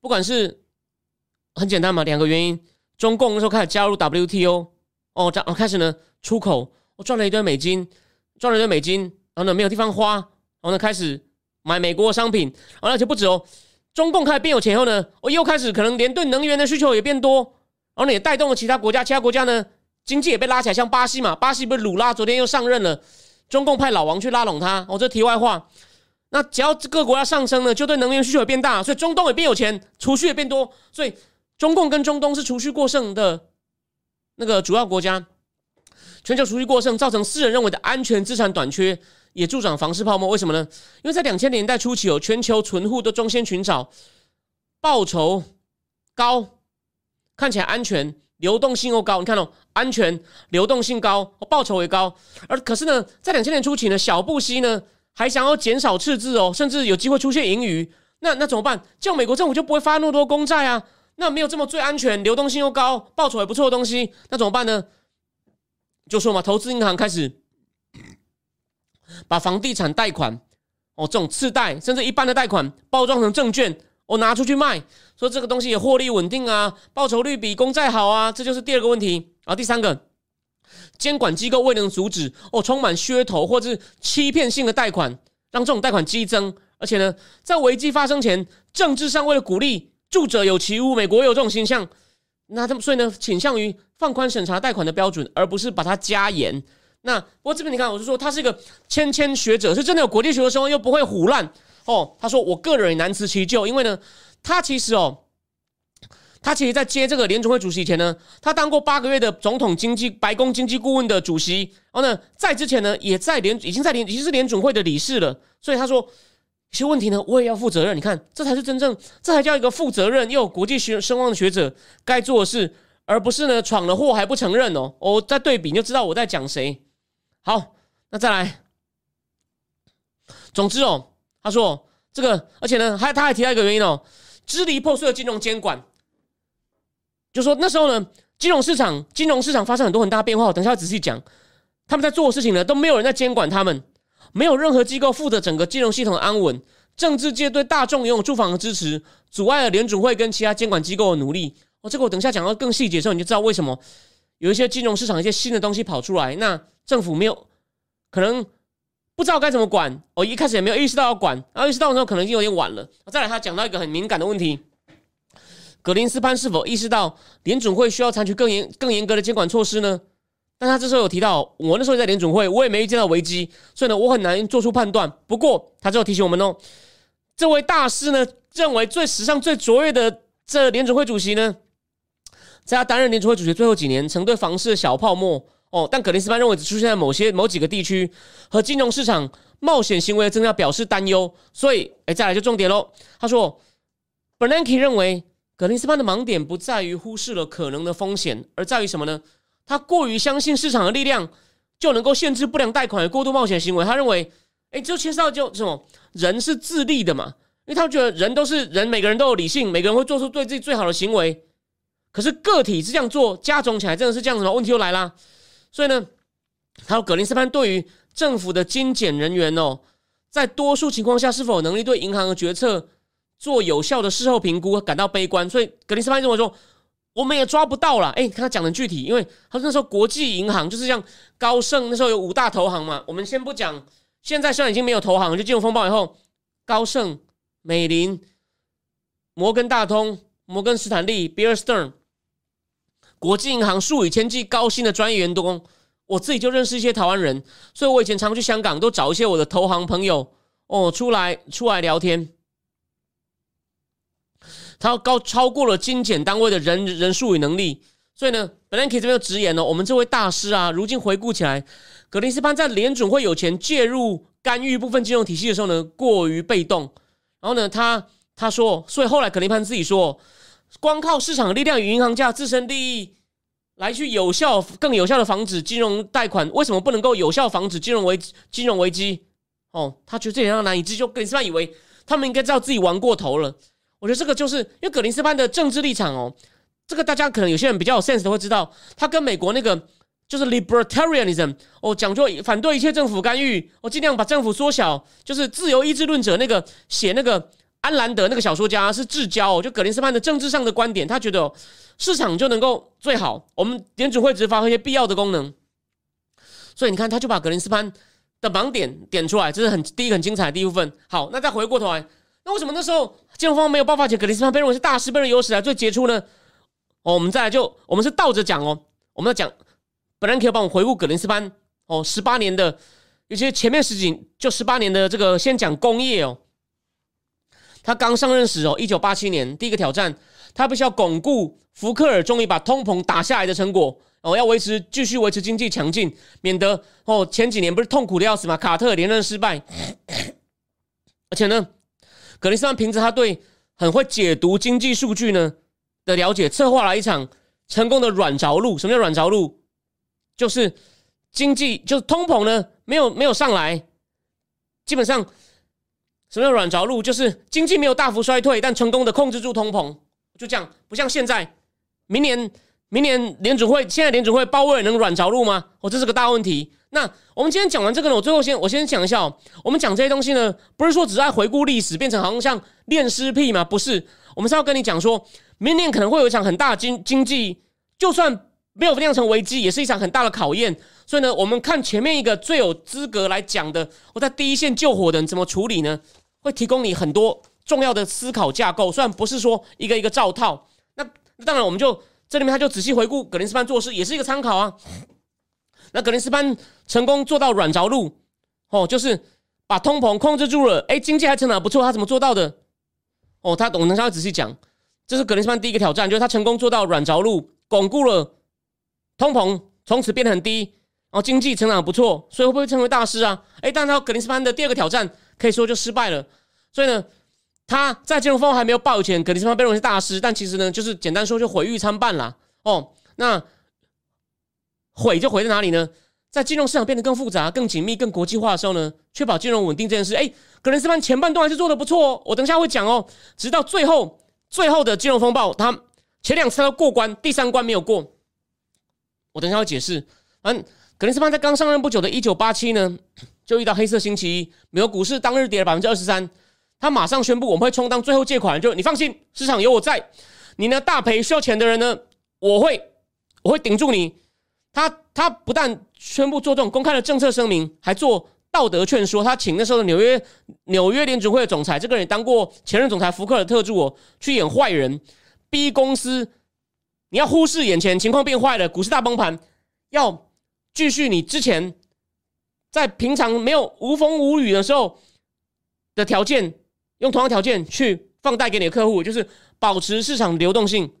不管是很简单嘛，两个原因。中共那时候开始加入 WTO，哦，这开始呢出口，我赚了一堆美金，赚了一堆美金，然后呢没有地方花，然后呢开始买美国商品，然后而且不止哦，中共开始变有钱后呢，我又开始可能连对能源的需求也变多，然后呢也带动了其他国家，其他国家呢经济也被拉起来，像巴西嘛，巴西不是鲁拉昨天又上任了，中共派老王去拉拢他，哦，这题外话，那只要各国要上升呢，就对能源需求也变大，所以中东也变有钱，储蓄也变多，所以。中共跟中东是储蓄过剩的那个主要国家，全球储蓄过剩造成私人认为的安全资产短缺，也助长房市泡沫。为什么呢？因为在两千年代初期，有全球存户都争先寻找，报酬高，看起来安全，流动性又高。你看哦，安全、流动性高，报酬也高。而可是呢，在两千年初期呢，小布希呢还想要减少赤字哦，甚至有机会出现盈余。那那怎么办？这样美国政府就不会发那么多公债啊。那没有这么最安全、流动性又高、报酬也不错的东西，那怎么办呢？就说嘛，投资银行开始把房地产贷款哦，这种次贷甚至一般的贷款包装成证券，我拿出去卖，说这个东西也获利稳定啊，报酬率比公债好啊，这就是第二个问题。然后第三个，监管机构未能阻止哦，充满噱头或者是欺骗性的贷款，让这种贷款激增，而且呢，在危机发生前，政治上为了鼓励。住者有其屋，美国有这种倾向，那他们所以呢，倾向于放宽审查贷款的标准，而不是把它加严。那不过这边你看，我是说他是一个谦谦学者，是真的有国际学的时候又不会胡乱哦。他说我个人也难辞其咎，因为呢，他其实哦，他其实在接这个联总会主席以前呢，他当过八个月的总统经济白宫经济顾问的主席，然后呢，在之前呢，也在联已经在联已经是联总会的理事了，所以他说。些问题呢，我也要负责任。你看，这才是真正，这才叫一个负责任又有国际学声望的学者该做的事，而不是呢闯了祸还不承认哦。我再对比，你就知道我在讲谁。好，那再来。总之哦，他说这个，而且呢，还他还提到一个原因哦，支离破碎的金融监管，就说那时候呢，金融市场金融市场发生很多很大变化。等下仔细讲，他们在做的事情呢，都没有人在监管他们。没有任何机构负责整个金融系统的安稳，政治界对大众拥有住房的支持，阻碍了联储会跟其他监管机构的努力。哦，这个我等下讲到更细节的时候，你就知道为什么有一些金融市场一些新的东西跑出来，那政府没有可能不知道该怎么管。哦，一开始也没有意识到要管，然后意识到的时候可能已经有点晚了。再来，他讲到一个很敏感的问题：格林斯潘是否意识到联准会需要采取更严、更严格的监管措施呢？但他这时候有提到，我那时候在联准会，我也没遇见到危机，所以呢，我很难做出判断。不过他最后提醒我们哦，这位大师呢，认为最史上最卓越的这联准会主席呢，在他担任联准会主席最后几年，曾对房市的小泡沫哦，但格林斯潘认为只出现在某些某几个地区和金融市场冒险行为的增加表示担忧。所以，哎，再来就重点喽。他说，Bernanke 认为格林斯潘的盲点不在于忽视了可能的风险，而在于什么呢？他过于相信市场的力量，就能够限制不良贷款的过度冒险行为。他认为，哎，就牵涉到就什么人是自利的嘛？因为他觉得人都是人，每个人都有理性，每个人会做出对自己最好的行为。可是个体是这样做，加总起来真的是这样子吗？问题又来啦。所以呢，还有格林斯潘对于政府的精简人员哦，在多数情况下是否有能力对银行的决策做有效的事后评估感到悲观。所以格林斯潘认为说。我们也抓不到了，哎，他讲的具体，因为他那时候国际银行就是像高盛那时候有五大投行嘛，我们先不讲，现在虽然已经没有投行，就金融风暴以后，高盛、美林、摩根大通、摩根斯坦利、Bear Stearn，国际银行数以千计高薪的专业员工，我自己就认识一些台湾人，所以我以前常去香港，都找一些我的投行朋友哦出来出来聊天。他要高超过了精简单位的人人数与能力，所以呢，本来可以这边直言呢，我们这位大师啊，如今回顾起来，格林斯潘在联准会有钱介入干预部分金融体系的时候呢，过于被动。然后呢，他他说，所以后来格林斯潘自己说，光靠市场力量与银行家自身利益来去有效、更有效的防止金融贷款，为什么不能够有效防止金融危金融危机？哦，他觉得这点让难以置信，格林斯潘以为他们应该知道自己玩过头了。我觉得这个就是因为格林斯潘的政治立场哦，这个大家可能有些人比较有 sense 的会知道，他跟美国那个就是 libertarianism 哦，讲究反对一切政府干预，我尽量把政府缩小，就是自由意志论者那个写那个安兰德那个小说家是至交哦，就格林斯潘的政治上的观点，他觉得哦市场就能够最好，我们点主会只发挥一些必要的功能，所以你看他就把格林斯潘的盲点点出来，这是很第一个很精彩的第一部分。好，那再回过头来。那为什么那时候金融方没有爆发前，格林斯潘被认为是大师，被人有史来最杰出呢？哦，我们再来就我们是倒着讲哦，我们要讲本来可以帮我回顾格林斯潘哦，十八年的，有些前面十几就十八年的这个先讲工业哦，他刚上任时哦，一九八七年第一个挑战，他必须要巩固福克尔终于把通膨打下来的成果哦，要维持继续维持经济强劲，免得哦前几年不是痛苦的要死吗？卡特连任失败，而且呢。格林斯潘凭着他对很会解读经济数据呢的了解，策划了一场成功的软着陆。什么叫软着陆？就是经济就是通膨呢没有没有上来，基本上什么叫软着陆？就是经济没有大幅衰退，但成功的控制住通膨。就这样，不像现在，明年明年联储会现在联储会鲍威尔能软着陆吗？哦，这是个大问题。那我们今天讲完这个呢，我最后先我先讲一下哦。我们讲这些东西呢，不是说只在回顾历史，变成好像像练尸癖嘛？不是，我们是要跟你讲说，明年可能会有一场很大的经经济，就算没有酿成危机，也是一场很大的考验。所以呢，我们看前面一个最有资格来讲的，我在第一线救火的人怎么处理呢？会提供你很多重要的思考架构。虽然不是说一个一个照套，那当然我们就这里面他就仔细回顾格林斯潘做事，也是一个参考啊。那格林斯潘成功做到软着陆，哦，就是把通膨控制住了，哎，经济还成长不错，他怎么做到的？哦，他懂，能稍微仔细讲，这是格林斯潘第一个挑战，就是他成功做到软着陆，巩固了通膨，从此变得很低，然后经济成长不错，所以会不会成为大师啊？哎，但他格林斯潘的第二个挑战可以说就失败了，所以呢，他在金融风暴还没有爆前，格林斯潘被认为是大师，但其实呢，就是简单说就毁誉参半啦。哦，那。毁就毁在哪里呢？在金融市场变得更复杂、更紧密、更国际化的时候呢，确保金融稳定这件事，哎，格林斯潘前半段还是做的不错哦。我等下会讲哦。直到最后，最后的金融风暴，他前两次都过关，第三关没有过。我等下会解释。嗯，格林斯潘在刚上任不久的一九八七呢，就遇到黑色星期一，美国股市当日跌了百分之二十三。他马上宣布，我们会充当最后借款，就你放心，市场有我在。你呢大赔需要钱的人呢，我会我会顶住你。他他不但宣布做这种公开的政策声明，还做道德劝说。他请那时候的纽约纽约联储会的总裁，这个人当过前任总裁福克尔特助哦，去演坏人，逼公司你要忽视眼前情况变坏了，股市大崩盘，要继续你之前在平常没有无风无雨的时候的条件，用同样条件去放贷给你的客户，就是保持市场流动性。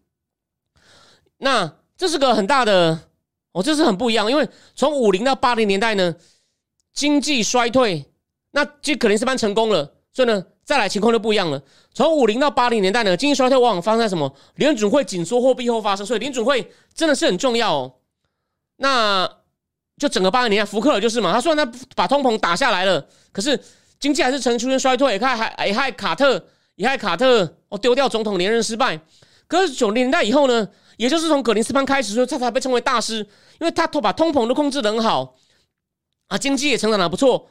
那这是个很大的。哦，这是很不一样，因为从五零到八零年代呢，经济衰退，那这可能是般成功了，所以呢，再来情况就不一样了。从五零到八零年代呢，经济衰退往往发生在什么？联准会紧缩货币后发生，所以联准会真的是很重要哦。那就整个八零年代，福克尔就是嘛，他虽然他把通膨打下来了，可是经济还是呈出现衰退，也害还也害卡特，也害卡特哦丢掉总统连任失败。可是九零年代以后呢？也就是从格林斯潘开始，说他才被称为大师，因为他都把通膨都控制得很好啊，经济也成长的不错。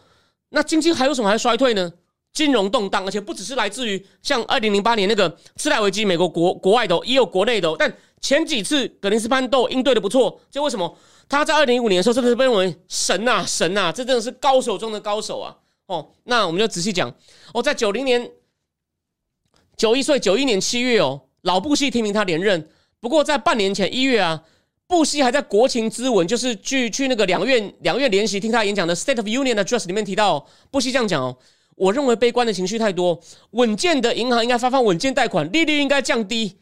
那经济还有什么还衰退呢？金融动荡，而且不只是来自于像二零零八年那个次贷危机，美国国国外的也有国内的。但前几次格林斯潘都应对的不错，就为什么他在二零一五年的时候真的是被认为神啊神啊，这真的是高手中的高手啊！哦，那我们就仔细讲哦，在九零年九一岁九一年七月哦，老布希提名他连任。不过在半年前一月啊，布希还在国情咨文，就是去去那个两院两院联席听他演讲的 State of Union Address 里面提到，布希这样讲哦。我认为悲观的情绪太多，稳健的银行应该发放稳健贷款，利率应该降低。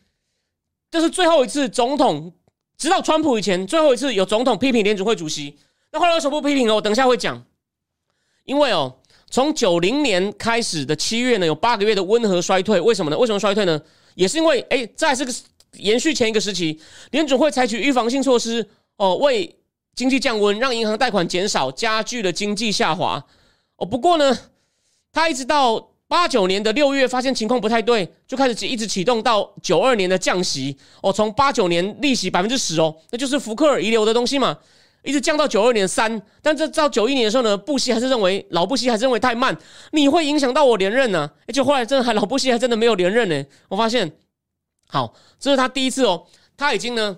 这是最后一次总统，直到川普以前最后一次有总统批评联储会主席。那后来为什么不批评了？我等一下会讲。因为哦，从九零年开始的七月呢，有八个月的温和衰退，为什么呢？为什么衰退呢？也是因为哎，在这个延续前一个时期，联储会采取预防性措施哦，为经济降温，让银行贷款减少，加剧了经济下滑。哦，不过呢。他一直到八九年的六月，发现情况不太对，就开始一直启动到九二年的降息哦，从八九年利息百分之十哦，那就是福克尔遗留的东西嘛，一直降到九二年三，但这到九一年的时候呢，布希还是认为老布希还是认为太慢，你会影响到我连任呢，而且后来真的还老布希还真的没有连任呢，我发现，好，这是他第一次哦，他已经呢，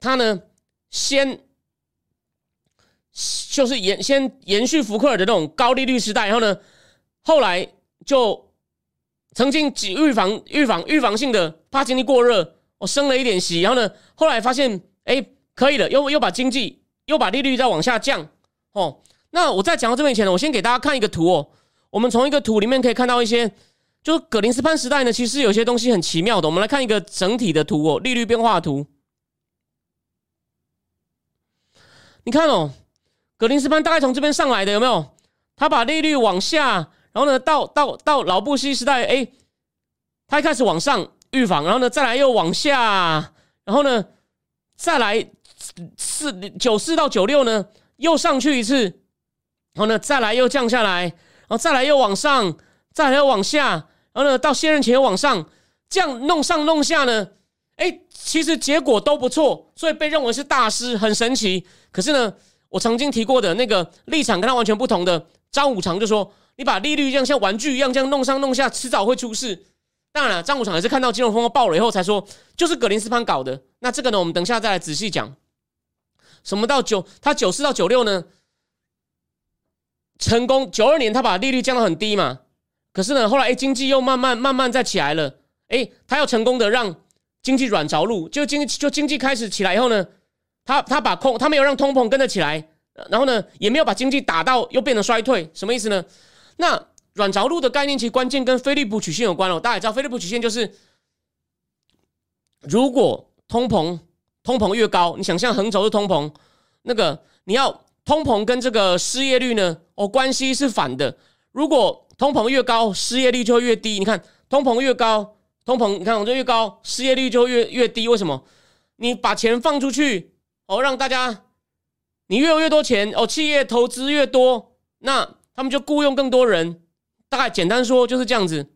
他呢先。就是延先延续福克尔的那种高利率时代，然后呢，后来就曾经几预防预防预防性的怕经济过热，我升了一点息，然后呢，后来发现哎可以了，又又把经济又把利率再往下降哦。那我在讲到这边以前呢，我先给大家看一个图哦。我们从一个图里面可以看到一些，就葛林斯潘时代呢，其实有些东西很奇妙的。我们来看一个整体的图哦，利率变化图，你看哦。格林斯潘大概从这边上来的有没有？他把利率往下，然后呢，到到到老布希时代，哎，他一开始往上预防，然后呢，再来又往下，然后呢，再来四九四到九六呢，又上去一次，然后呢，再来又降下来，然后再来又往上，再来又往下，然后呢，到卸任前往上，这样弄上弄下呢，哎，其实结果都不错，所以被认为是大师，很神奇。可是呢？我曾经提过的那个立场跟他完全不同的张五常就说：“你把利率这样像玩具一样这样弄上弄下，迟早会出事。”当然了，张五常也是看到金融风暴爆了以后才说，就是格林斯潘搞的。那这个呢，我们等下再来仔细讲。什么到九，他九四到九六呢，成功九二年他把利率降到很低嘛，可是呢，后来哎经济又慢慢慢慢再起来了，哎，他要成功的让经济软着陆，就经就经济开始起来以后呢。他他把空，他没有让通膨跟着起来，然后呢，也没有把经济打到又变得衰退，什么意思呢？那软着陆的概念其实关键跟菲利普曲线有关哦。大家也知道，菲利普曲线就是如果通膨通膨越高，你想象横轴是通膨，那个你要通膨跟这个失业率呢，哦，关系是反的。如果通膨越高，失业率就会越低。你看，通膨越高，通膨你看我就越高，失业率就越越低。为什么？你把钱放出去。哦，让大家你越有越多钱哦，企业投资越多，那他们就雇佣更多人。大概简单说就是这样子。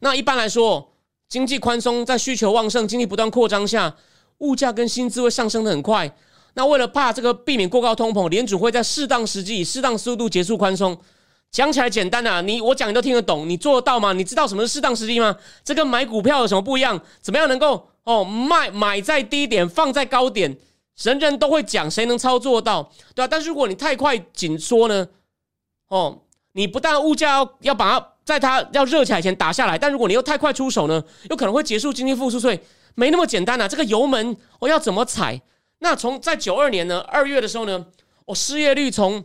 那一般来说，经济宽松，在需求旺盛、经济不断扩张下，物价跟薪资会上升的很快。那为了怕这个避免过高通膨，联储会在适当时机、以适当速度结束宽松。讲起来简单啊，你我讲你都听得懂，你做得到吗？你知道什么是适当时机吗？这跟买股票有什么不一样？怎么样能够？哦，卖买在低点，放在高点，人人都会讲，谁能操作到，对吧？但是如果你太快紧缩呢？哦，你不但物价要要把它在它要热起来前打下来，但如果你又太快出手呢，有可能会结束经济复苏，所以没那么简单啊。这个油门我要怎么踩？那从在九二年呢二月的时候呢，我失业率从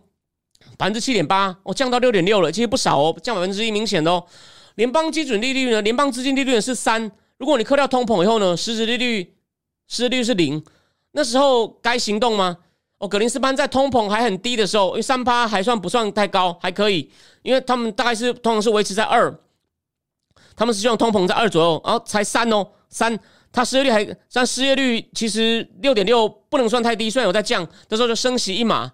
百分之七点八，我降到六点六了，其实不少哦，降百分之一，明显的哦。联邦基准利率呢，联邦资金利率是三。如果你扣掉通膨以后呢，实质利率实质利率是零，那时候该行动吗？哦，格林斯潘在通膨还很低的时候，因为三趴还算不算太高，还可以，因为他们大概是通常是维持在二，他们是希望通膨在二左右，然后才三哦，三，他失业率还，但失业率其实六点六不能算太低，虽然有在降，那时候就升息一码，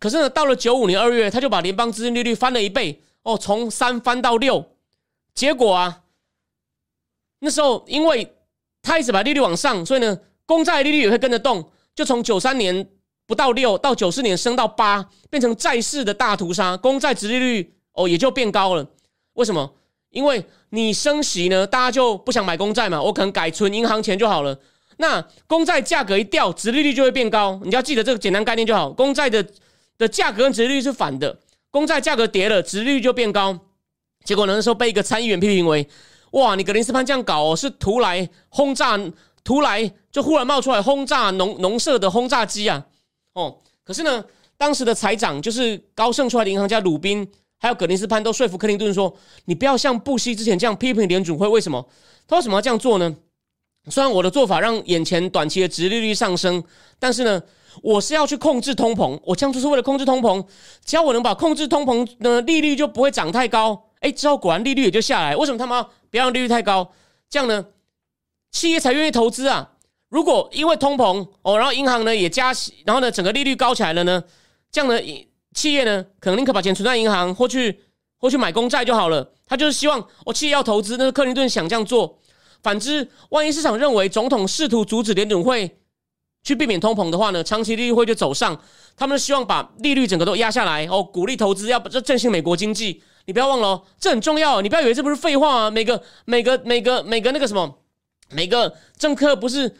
可是呢，到了九五年二月，他就把联邦资金利率翻了一倍，哦，从三翻到六，结果啊。那时候，因为他一直把利率往上，所以呢，公债利率也会跟着动，就从九三年不到六，到九四年升到八，变成债市的大屠杀，公债殖利率哦也就变高了。为什么？因为你升息呢，大家就不想买公债嘛，我可能改存银行钱就好了。那公债价格一掉，殖利率就会变高。你要记得这个简单概念就好，公债的的价格跟殖利率是反的，公债价格跌了，殖利率就变高。结果呢，那时候被一个参议员批评为。哇，你格林斯潘这样搞哦，是图来轰炸图来就忽然冒出来轰炸农农舍的轰炸机啊，哦，可是呢，当时的财长就是高盛出来的银行家鲁宾，还有格林斯潘都说服克林顿说，你不要像布希之前这样批评联准会，为什么？他为什么要这样做呢？虽然我的做法让眼前短期的殖利率上升，但是呢，我是要去控制通膨，我这样做是为了控制通膨，只要我能把控制通膨的利率就不会涨太高，哎，之后果然利率也就下来。为什么他妈不要让利率太高？这样呢，企业才愿意投资啊。如果因为通膨哦，然后银行呢也加息，然后呢整个利率高起来了呢，这样呢企业呢可能宁可把钱存在银行或去或去买公债就好了。他就是希望我企业要投资，那个克林顿想这样做。反之，万一市场认为总统试图阻止联准会去避免通膨的话呢，长期利率会就走上。他们希望把利率整个都压下来哦，鼓励投资，要这振兴美国经济。你不要忘了哦，这很重要。你不要以为这不是废话啊！每个每个每个每个那个什么，每个政客不是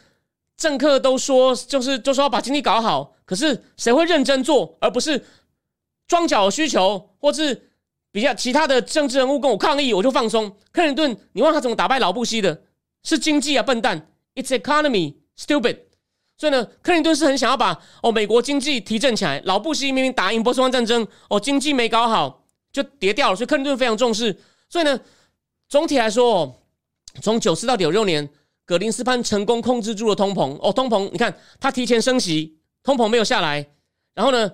政客都说，就是就说要把经济搞好。可是谁会认真做，而不是装脚需求，或是比较其他的政治人物跟我抗议，我就放松。克林顿，你忘他怎么打败老布希的？是经济啊，笨蛋！It's economy, stupid。所以呢，克林顿是很想要把哦美国经济提振起来。老布希明明打赢波斯湾战争，哦经济没搞好就跌掉了，所以克林顿非常重视。所以呢，总体来说，哦从九四到九六年，格林斯潘成功控制住了通膨。哦，通膨，你看他提前升息，通膨没有下来。然后呢，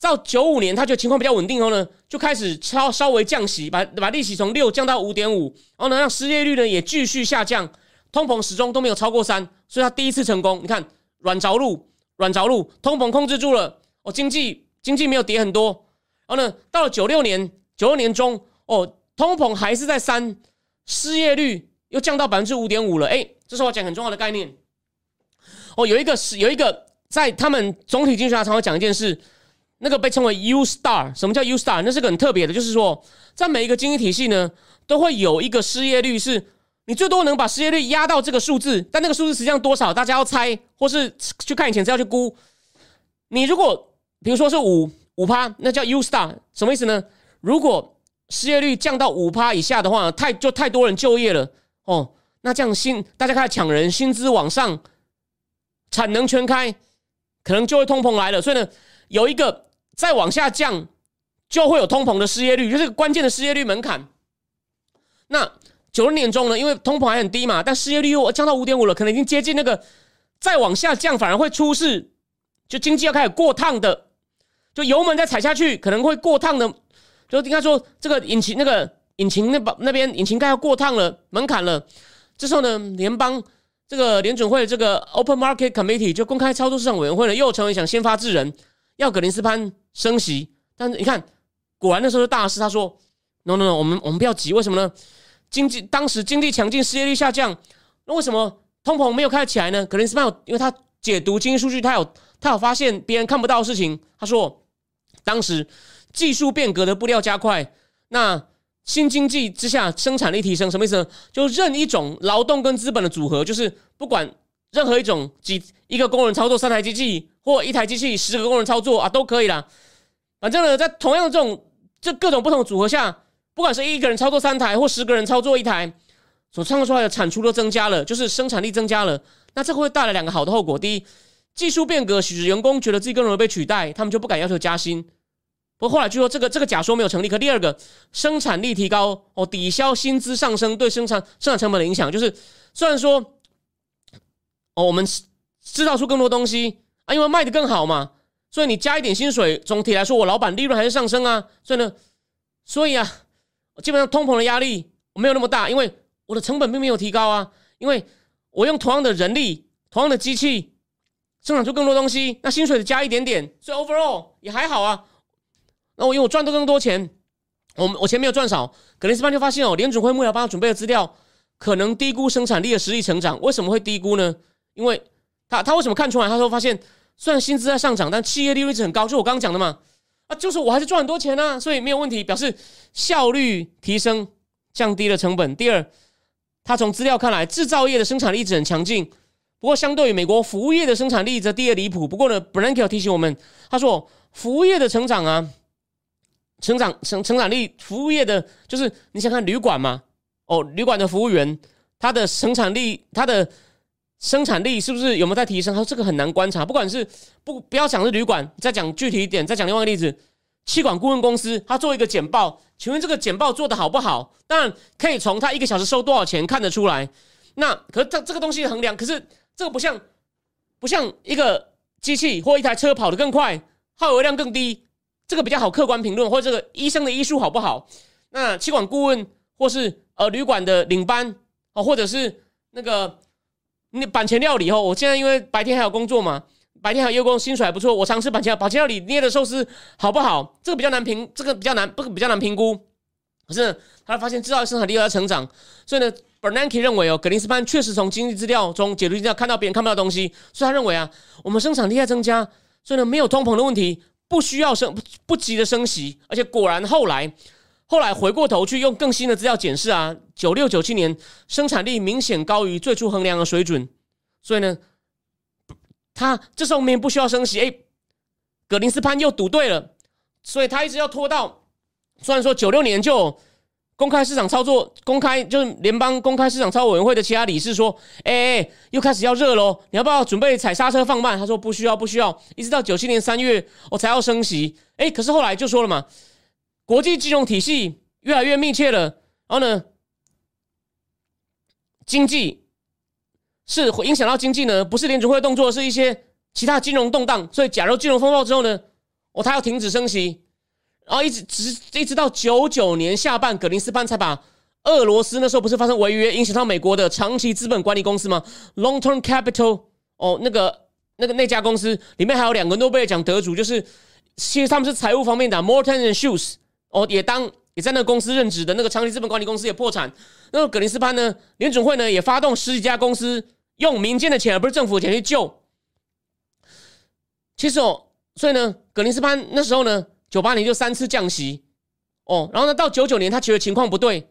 到九五年，他觉得情况比较稳定后呢，就开始稍稍微降息，把把利息从六降到五点五，然后呢，让失业率呢也继续下降。通膨始终都没有超过三，所以他第一次成功。你看软着陆，软着陆，通膨控制住了。哦，经济经济没有跌很多。然后呢，到了九六年，九六年中，哦，通膨还是在三，失业率又降到百分之五点五了。哎，这是我讲很重要的概念。哦，有一个是有一个在他们总体经济学常会讲一件事，那个被称为 U star。什么叫 U star？那是个很特别的，就是说在每一个经济体系呢，都会有一个失业率是。你最多能把失业率压到这个数字，但那个数字实际上多少，大家要猜，或是去看以前资料去估。你如果比如说是五五趴，那叫 U star，什么意思呢？如果失业率降到五趴以下的话，太就太多人就业了哦。那这样薪大家开始抢人，薪资往上，产能全开，可能就会通膨来了。所以呢，有一个再往下降，就会有通膨的失业率，就是关键的失业率门槛。那九六年中呢，因为通膨还很低嘛，但失业率又降到五点五了，可能已经接近那个再往下降反而会出事，就经济要开始过烫的，就油门再踩下去可能会过烫的，就应该说这个引擎那个引擎那把那边引擎盖要过烫了门槛了。这时候呢，联邦这个联准会这个 Open Market Committee 就公开操作市场委员会呢，又成为想先发制人，要格林斯潘升息。但是你看，果然那时候大事，他说 No No No，我们我们不要急，为什么呢？经济当时经济强劲，失业率下降，那为什么通膨没有开始起来呢？可能是有，因为他解读经济数据，他有他有发现别人看不到的事情。他说，当时技术变革的步调加快，那新经济之下生产力提升，什么意思呢？就任一种劳动跟资本的组合，就是不管任何一种几一个工人操作三台机器，或一台机器十个工人操作啊，都可以啦。反正呢，在同样的这种这各种不同的组合下。不管是一个人操作三台或十个人操作一台，所创造出来的产出都增加了，就是生产力增加了。那这会带来两个好的后果：第一，技术变革使员工觉得自己更容易被取代，他们就不敢要求加薪。不过后来据说这个这个假说没有成立。可第二个，生产力提高哦，抵消薪资上升对生产生产成本的影响。就是虽然说哦，我们制造出更多东西啊，因为卖的更好嘛，所以你加一点薪水，总体来说我老板利润还是上升啊。所以呢，所以啊。基本上通膨的压力没有那么大，因为我的成本并没有提高啊，因为我用同样的人力、同样的机器生产出更多东西，那薪水加一点点，所以 overall 也还好啊。那我因为我赚的更多钱，我我钱没有赚少，格林斯潘就发现哦，联准会目标帮他准备的资料可能低估生产力的实际成长。为什么会低估呢？因为他他为什么看出来？他说发现虽然薪资在上涨，但企业利润一直很高，就我刚刚讲的嘛。就是我还是赚很多钱呢，所以没有问题，表示效率提升，降低了成本。第二，他从资料看来，制造业的生产力一直很强劲，不过相对于美国服务业的生产力则低得离谱。不过呢 b r a n k e 提醒我们，他说服务业的成长啊，成长成成长力，服务业的就是你想看旅馆嘛，哦，旅馆的服务员他的生产力，他的生产力是不是有没有在提升？他说这个很难观察。不管是不不要讲是旅馆，再讲具体一点，再讲另外一个例子，气管顾问公司他做一个简报，请问这个简报做的好不好？当然可以从他一个小时收多少钱看得出来。那可是这这个东西衡量，可是这个不像不像一个机器或一台车跑得更快，耗油量更低，这个比较好客观评论，或者这个医生的医术好不好？那气管顾问或是呃旅馆的领班哦，或者是那个那板前料理哦，我现在因为白天还有工作嘛，白天还有月工，薪水还不错，我尝试板前板前料理捏的寿司好不好？这个比较难评，这个比较难，不比较难评估。可是他发现制造生产力在成长，所以呢，Bernanke 认为哦，格林斯潘确实从经济资料中解读资料看到别人看不到东西，所以他认为啊，我们生产力在增加，所以呢没有通膨的问题，不需要升不急的升息，而且果然后来后来回过头去用更新的资料检视啊，九六九七年生产力明显高于最初衡量的水准，所以呢，他这时候明明不需要升息，哎，格林斯潘又赌对了，所以他一直要拖到。虽然说九六年就公开市场操作，公开就是联邦公开市场操委员会的其他理事说：“哎，又开始要热喽，你要不要准备踩刹车放慢？”他说：“不需要，不需要。”一直到九七年三月，我才要升息。哎，可是后来就说了嘛，国际金融体系越来越密切了，然后呢，经济是会影响到经济呢，不是联储会动作，是一些其他金融动荡。所以，假如金融风暴之后呢，哦，他要停止升息。然后一直直一直到九九年下半，格林斯潘才把俄罗斯那时候不是发生违约，影响到美国的长期资本管理公司吗？Long Term Capital 哦，那个那个那家公司里面还有两个诺贝尔奖得主，就是其实他们是财务方面的 Morton and Shoes 哦，也当也在那个公司任职的那个长期资本管理公司也破产。那个格林斯潘呢，联准会呢也发动十几家公司用民间的钱而不是政府的钱去救。其实哦，所以呢，格林斯潘那时候呢。九八年就三次降息，哦，然后呢，到九九年他觉得情况不对，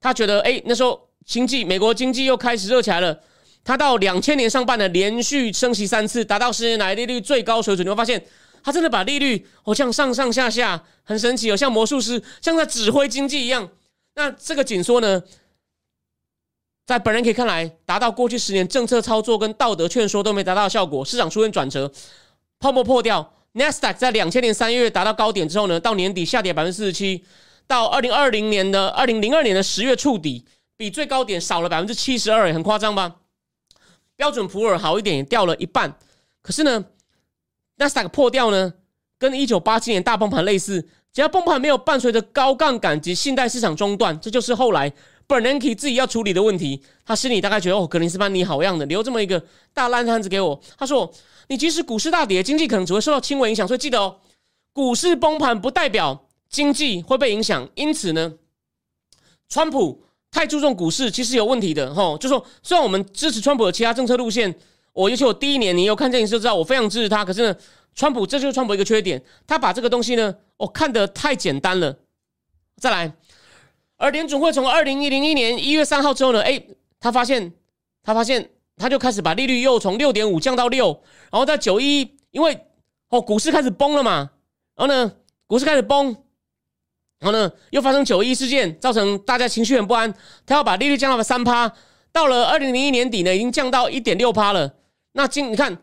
他觉得哎，那时候经济美国经济又开始热起来了。他到两千年上半年连续升息三次，达到十年来利率最高水准。你会发现，他真的把利率哦，像上上下下很神奇哦，像魔术师，像在指挥经济一样。那这个紧缩呢，在本人可以看来，达到过去十年政策操作跟道德劝说都没达到效果，市场出现转折，泡沫破掉。Nasdaq 在两千年三月达到高点之后呢，到年底下跌百分之四十七，到二零二零年的二零零二年的十月触底，比最高点少了百分之七十二，很夸张吧？标准普尔好一点，也掉了一半。可是呢那三个破掉呢，跟一九八七年大崩盘类似，只要崩盘没有伴随着高杠杆及信贷市场中断，这就是后来 Bernanke 自己要处理的问题。他心里大概觉得，哦，格林斯潘你好样的，留这么一个大烂摊子给我。他说。你即使股市大跌，经济可能只会受到轻微影响，所以记得哦，股市崩盘不代表经济会被影响。因此呢，川普太注重股市其实有问题的哈。就说虽然我们支持川普的其他政策路线，我尤其我第一年你有看这影视就知道我非常支持他。可是呢，川普这就是川普一个缺点，他把这个东西呢，我看得太简单了。再来，而联准会从二零一零一年一月三号之后呢，哎，他发现他发现。他就开始把利率又从六点五降到六，然后在九一，因为哦股市开始崩了嘛，然后呢股市开始崩，然后呢又发生九一事件，造成大家情绪很不安，他要把利率降到了三趴，到了二零零一年底呢，已经降到一点六趴了。那经你看，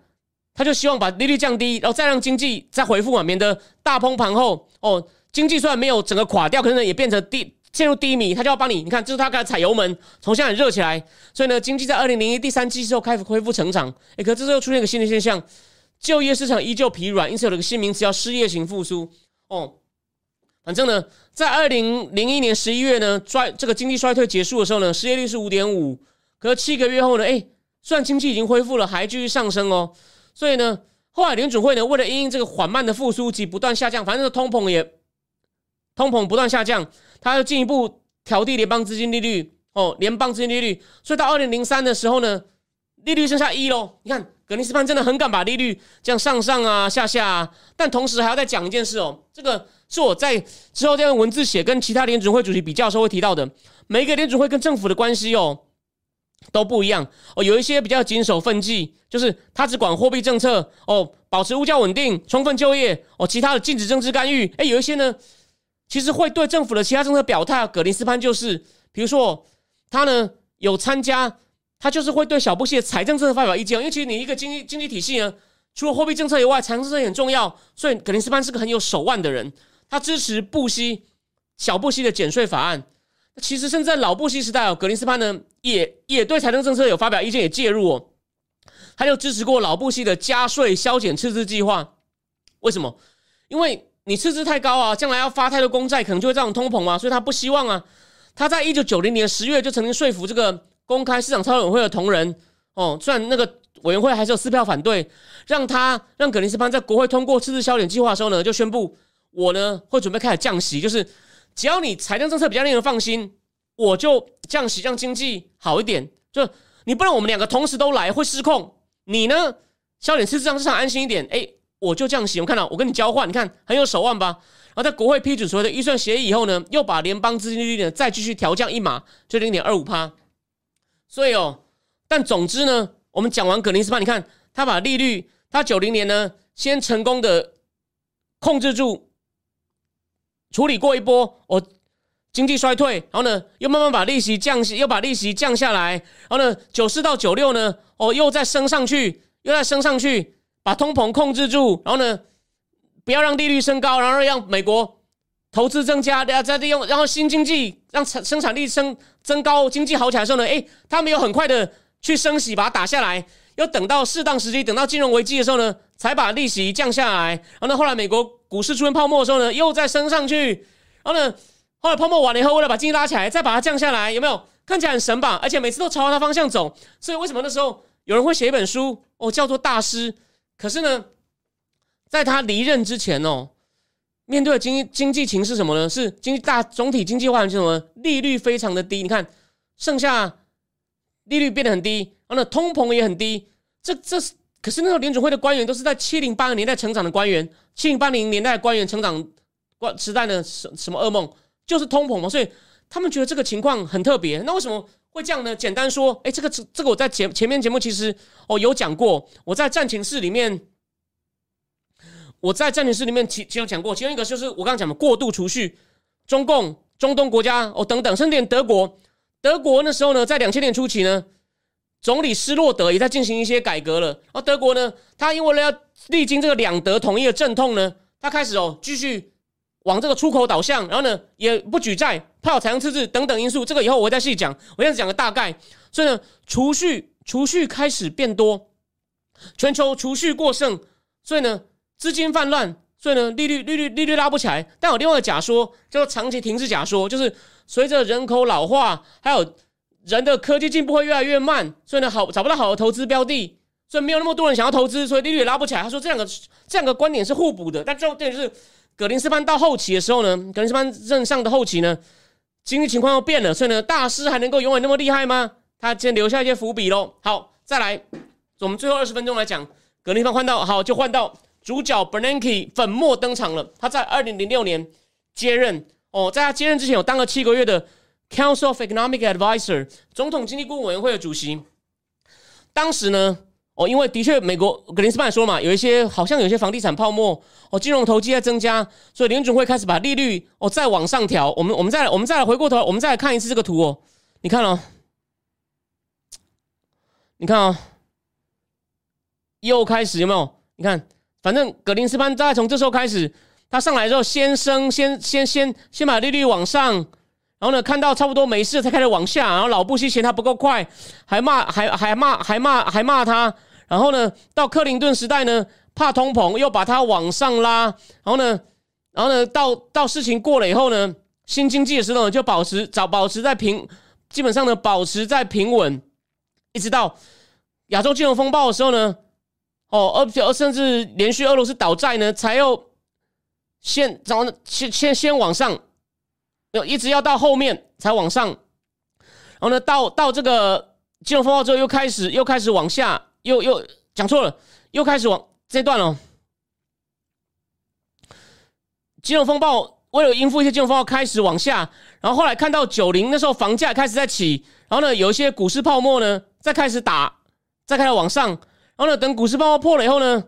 他就希望把利率降低，然后再让经济再回复嘛，免得大崩盘后哦经济虽然没有整个垮掉，可能也变成低。陷入低迷，他就要帮你。你看，这是他开始踩油门，从现在热起来。所以呢，经济在二零零一第三季之后开始恢复成长。哎，可这时候出现一个新的现象，就业市场依旧疲软，因此有了个新名词叫失业型复苏。哦，反正呢，在二零零一年十一月呢，衰这个经济衰退结束的时候呢，失业率是五点五。可是七个月后呢，哎，虽然经济已经恢复了，还继续上升哦。所以呢，后来联准会呢，为了因应这个缓慢的复苏及不断下降，反正通膨也通膨不断下降。他要进一步调低联邦资金利率哦，联邦资金利率，所以到二零零三的时候呢，利率剩下一喽。你看，格林斯潘真的很敢把利率这样上上啊下下，啊，但同时还要再讲一件事哦，这个是我在之后再用文字写跟其他联准会主席比较时候会提到的。每一个联准会跟政府的关系哦都不一样哦，有一些比较谨守分际，就是他只管货币政策哦，保持物价稳定、充分就业哦，其他的禁止政治干预。哎，有一些呢。其实会对政府的其他政策表态，葛林斯潘就是，比如说他呢有参加他就是会对小布希的财政政策发表意见，因为其实你一个经济经济体系呢，除了货币政策以外，财政政策也很重要。所以格林斯潘是个很有手腕的人，他支持布希小布希的减税法案。其实甚至在老布希时代哦，格林斯潘呢也也对财政政策有发表意见，也介入哦。他就支持过老布希的加税削减赤字计划。为什么？因为你赤字太高啊，将来要发太多公债，可能就会造成通膨啊，所以他不希望啊。他在一九九零年十月就曾经说服这个。公开市场操作委员会的同仁哦，虽然那个委员会还是有四票反对，让他让格林斯潘在国会通过赤字削减计划的时候呢，就宣布我呢会准备开始降息，就是只要你财政政策比较令人放心，我就降息，让经济好一点。就你不能我们两个同时都来会失控，你呢削减赤字让市场安心一点，哎，我就降息。我看到我跟你交换，你看很有手腕吧？然后在国会批准所谓的预算协议以后呢，又把联邦资金利率呢再继续调降一码，就零点二五趴。所以哦，但总之呢，我们讲完格林斯潘，你看他把利率，他九零年呢先成功的控制住，处理过一波我经济衰退，然后呢又慢慢把利息降，又把利息降下来，然后呢九四到九六呢哦又再升上去，又再升上去，把通膨控制住，然后呢不要让利率升高，然后让美国。投资增加，然后再利用，然后新经济让产生产力升增高，经济好起来的时候呢，哎，他们有很快的去升息，把它打下来，要等到适当时机，等到金融危机的时候呢，才把利息降下来。然后呢，后来美国股市出现泡沫的时候呢，又再升上去。然后呢，后来泡沫完了以后，为了把经济拉起来，再把它降下来，有没有？看起来很神吧？而且每次都朝它方向走。所以为什么那时候有人会写一本书哦，叫做大师？可是呢，在他离任之前哦。面对的经经济情势什么呢？是经济大总体经济环境什么？利率非常的低，你看剩下利率变得很低，然后呢通膨也很低。这这是可是那个联准会的官员都是在七零八零年代成长的官员，七零八零年代官员成长官时代呢什什么噩梦？就是通膨嘛，所以他们觉得这个情况很特别。那为什么会这样呢？简单说，哎，这个这这个我在前前面节目其实哦有讲过，我在战情室里面。我在战情室里面其其中讲过，其中一个就是我刚刚讲的过度储蓄，中共、中东国家哦等等，甚至连德国，德国那时候呢，在两千年初期呢，总理施洛德也在进行一些改革了。而德国呢，他因为了要历经这个两德统一的阵痛呢，他开始哦继续往这个出口导向，然后呢也不举债，怕有财政赤字等等因素。这个以后我会再细讲，我现在讲个大概。所以呢，储蓄储蓄开始变多，全球储蓄过剩，所以呢。资金泛滥，所以呢，利率利率利率拉不起来。但有另外一个假说，叫做长期停滞假说，就是随着人口老化，还有人的科技进步会越来越慢，所以呢，好找不到好的投资标的，所以没有那么多人想要投资，所以利率也拉不起来。他说这两个这两个观点是互补的。但重点就是格林斯潘到后期的时候呢，格林斯潘任上的后期呢，经济情况又变了，所以呢，大师还能够永远那么厉害吗？他先留下一些伏笔喽。好，再来，我们最后二十分钟来讲格林斯潘换到好就换到。主角 Bernanke 粉墨登场了。他在二零零六年接任哦，在他接任之前，有当了七个月的 Council of Economic Advisor 总统经济顾问委员会的主席。当时呢，哦，因为的确美国格林斯潘说嘛，有一些好像有些房地产泡沫哦，金融投机在增加，所以联准会开始把利率哦再往上调。我们我们再我们再来回过头，我们再来看一次这个图哦。你看哦，你看哦，又开始有没有？你看。反正格林斯潘大概从这时候开始，他上来之后先升，先先先先把利率往上，然后呢看到差不多没事才开始往下，然后老布希嫌他不够快，还骂还还骂还骂还骂他，然后呢到克林顿时代呢怕通膨又把它往上拉，然后呢然后呢到到事情过了以后呢新经济的时候就保持早保持在平，基本上呢保持在平稳，一直到亚洲金融风暴的时候呢。哦，而而甚至连续俄罗斯倒债呢，才又先早先先先往上，要一直要到后面才往上，然后呢，到到这个金融风暴之后，又开始又开始往下，又又讲错了，又开始往这段了。金融风暴为了应付一些金融风暴，开始往下，然后后来看到九零那时候房价开始在起，然后呢，有一些股市泡沫呢，再开始打，再开始往上。然后呢，等股市泡沫破了以后呢，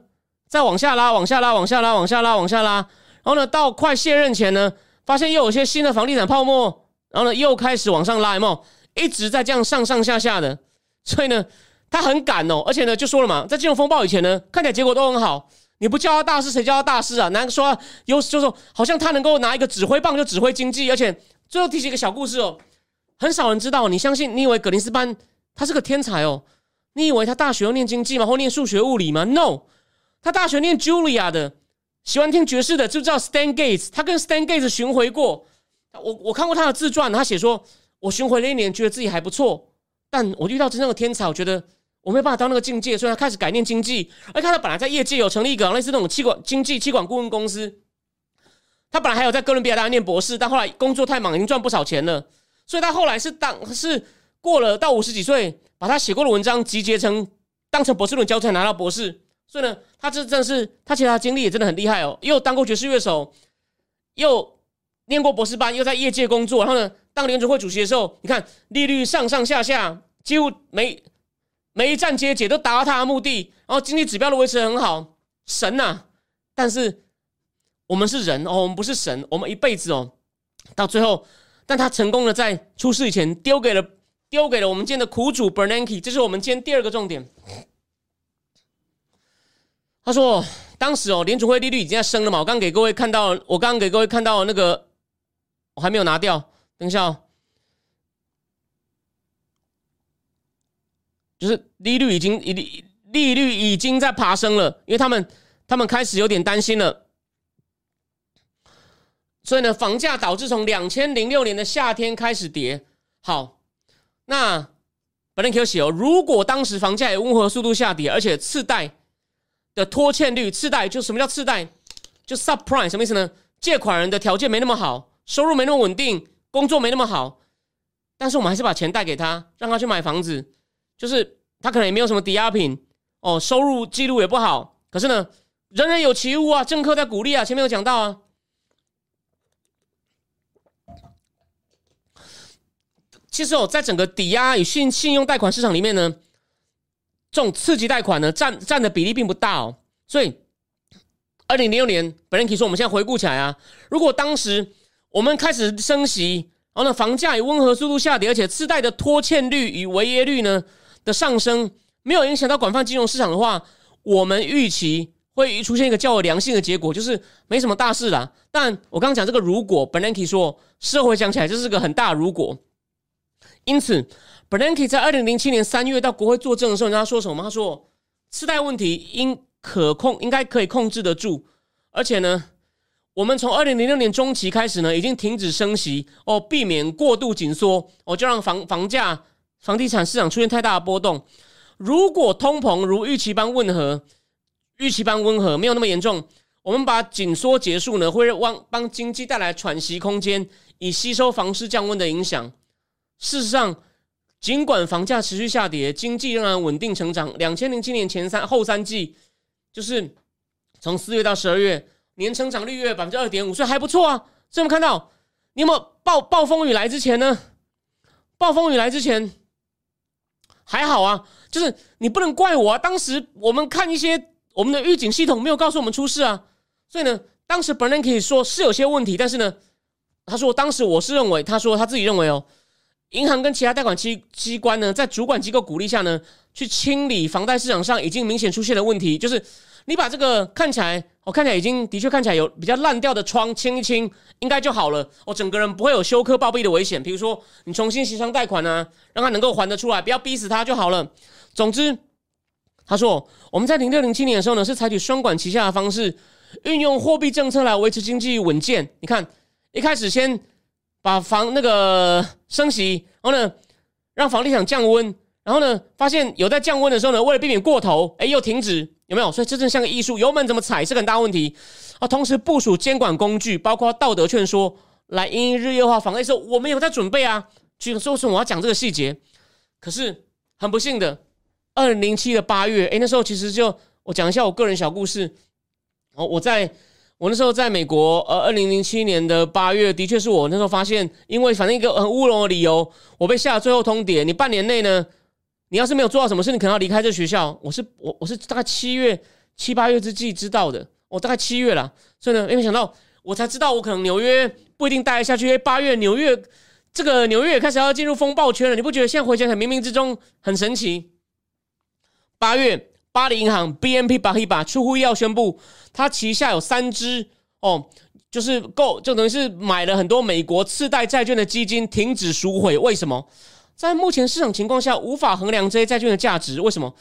再往下拉，往下拉，往下拉，往下拉，往下拉。然后呢，到快卸任前呢，发现又有些新的房地产泡沫，然后呢，又开始往上拉，有没有？一直在这样上上下下的。所以呢，他很敢哦，而且呢，就说了嘛，在金融风暴以前呢，看起来结果都很好。你不叫他大师，谁叫他大师啊？难说有就是好像他能够拿一个指挥棒就指挥经济，而且最后提起一个小故事哦，很少人知道。你相信？你以为格林斯班他是个天才哦？你以为他大学要念经济吗？或念数学物理吗？No，他大学念 Julia 的，喜欢听爵士的，就叫 Stan Gates。他跟 Stan Gates 巡回过，我我看过他的自传，他写说，我巡回了一年，觉得自己还不错，但我遇到真正的天才，我觉得。我没有办法到那个境界，所以他开始改念经济。而他本来在业界有成立一个类似那种气管经济气管顾问公司。他本来还有在哥伦比亚大学念博士，但后来工作太忙，已经赚不少钱了。所以他后来是当是过了到五十几岁，把他写过的文章集结成当成博士论文教材，拿到博士。所以呢，他这真的是他其他经历也真的很厉害哦，又当过爵士乐手，又念过博士班，又在业界工作。然后呢，当联储会主席的时候，你看利率上上下下几乎没。每一站阶解都达到他的目的，然后经济指标都维持很好，神呐！但是我们是人哦，我们不是神，我们一辈子哦，到最后，但他成功的在出事以前丢给了丢给了我们今天的苦主 Bernanke，这是我们今天第二个重点。他说，当时哦，联储会利率已经在升了嘛，我刚给各位看到，我刚给各位看到那个，我还没有拿掉，等一下哦。就是利率已经利利率已经在爬升了，因为他们他们开始有点担心了，所以呢，房价导致从两千零六年的夏天开始跌。好，那本来可以写哦，如果当时房价有温和速度下跌，而且次贷的拖欠率，次贷就什么叫次贷？就 subprime 什么意思呢？借款人的条件没那么好，收入没那么稳定，工作没那么好，但是我们还是把钱贷给他，让他去买房子。就是他可能也没有什么抵押品哦，收入记录也不好，可是呢，人人有其屋啊，政客在鼓励啊，前面有讲到啊。其实哦，在整个抵押与信信用贷款市场里面呢，这种刺激贷款呢，占占的比例并不大哦。所以，二零零六年，本人可以说，我们现在回顾起来啊，如果当时我们开始升息，然后呢，房价以温和速度下跌，而且次贷的拖欠率与违约率呢？的上升没有影响到广泛金融市场的话，我们预期会出现一个较为良性的结果，就是没什么大事啦。但我刚刚讲这个如果，Bernanke 说，社会讲起来这是个很大如果。因此，Bernanke 在二零零七年三月到国会作证的时候，他说什么？他说，次贷问题应可控，应该可以控制得住。而且呢，我们从二零零六年中期开始呢，已经停止升息哦，避免过度紧缩哦，就让房房价。房地产市场出现太大的波动，如果通膨如预期般温和，预期般温和没有那么严重，我们把紧缩结束呢，会让帮经济带来喘息空间，以吸收房市降温的影响。事实上，尽管房价持续下跌，经济仍然稳定成长。两千零七年前三后三季，就是从四月到十二月，年成长率约百分之二点五，所以还不错啊。所以我们看到，你有没有暴暴风雨来之前呢？暴风雨来之前。还好啊，就是你不能怪我啊。当时我们看一些我们的预警系统没有告诉我们出事啊，所以呢，当时本人可以说是有些问题，但是呢，他说当时我是认为，他说他自己认为哦，银行跟其他贷款机机关呢，在主管机构鼓励下呢，去清理房贷市场上已经明显出现的问题，就是你把这个看起来。我看起来已经的确看起来有比较烂掉的窗清一清，应该就好了。我整个人不会有休克暴毙的危险。比如说你重新协商贷款呢，让他能够还得出来，不要逼死他就好了。总之，他说我们在零六零七年的时候呢，是采取双管齐下的方式，运用货币政策来维持经济稳健。你看，一开始先把房那个升息，然后呢让房地产降温，然后呢发现有在降温的时候呢，为了避免过头，哎又停止。有没有？所以真正像个艺术，油门怎么踩是个很大问题啊！同时部署监管工具，包括道德劝说，来因日月化防的时候，我们有在准备啊。据说是我要讲这个细节，可是很不幸的，二零零七的八月，诶，那时候其实就我讲一下我个人小故事。哦，我在我那时候在美国，呃，二零零七年的八月，的确是我那时候发现，因为反正一个很乌龙的理由，我被下了最后通牒，你半年内呢。你要是没有做到什么事，你可能要离开这学校。我是我我是大概七月七八月之际知道的，我大概七月了，所以呢，没想到我才知道我可能纽约不一定待得下去。因为八月纽约这个纽约也开始要进入风暴圈了，你不觉得现在回想起冥冥之中很神奇？八月，巴黎银行 BNP 巴 a 巴出乎意料宣布，它旗下有三只哦，就是够，就等于是买了很多美国次贷债券的基金停止赎回。为什么？在目前市场情况下，无法衡量这些债券的价值。为什么？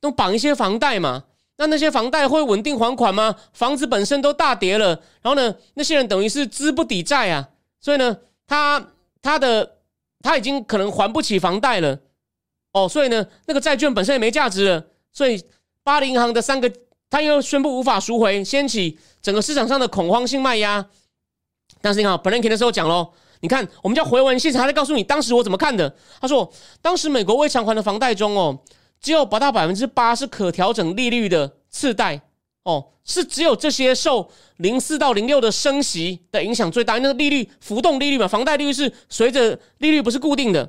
都绑一些房贷嘛？那那些房贷会稳定还款吗？房子本身都大跌了，然后呢，那些人等于是资不抵债啊，所以呢。他他的他已经可能还不起房贷了，哦，所以呢，那个债券本身也没价值了，所以巴黎银行的三个，他又宣布无法赎回，掀起整个市场上的恐慌性卖压。但是你看，本人 K 的时候讲喽，你看我们叫回文现场，他在告诉你当时我怎么看的。他说，当时美国未偿还的房贷中哦，只有不到百分之八是可调整利率的次贷。哦，是只有这些受零四到零六的升息的影响最大，那个利率浮动利率嘛，房贷利率是随着利率不是固定的，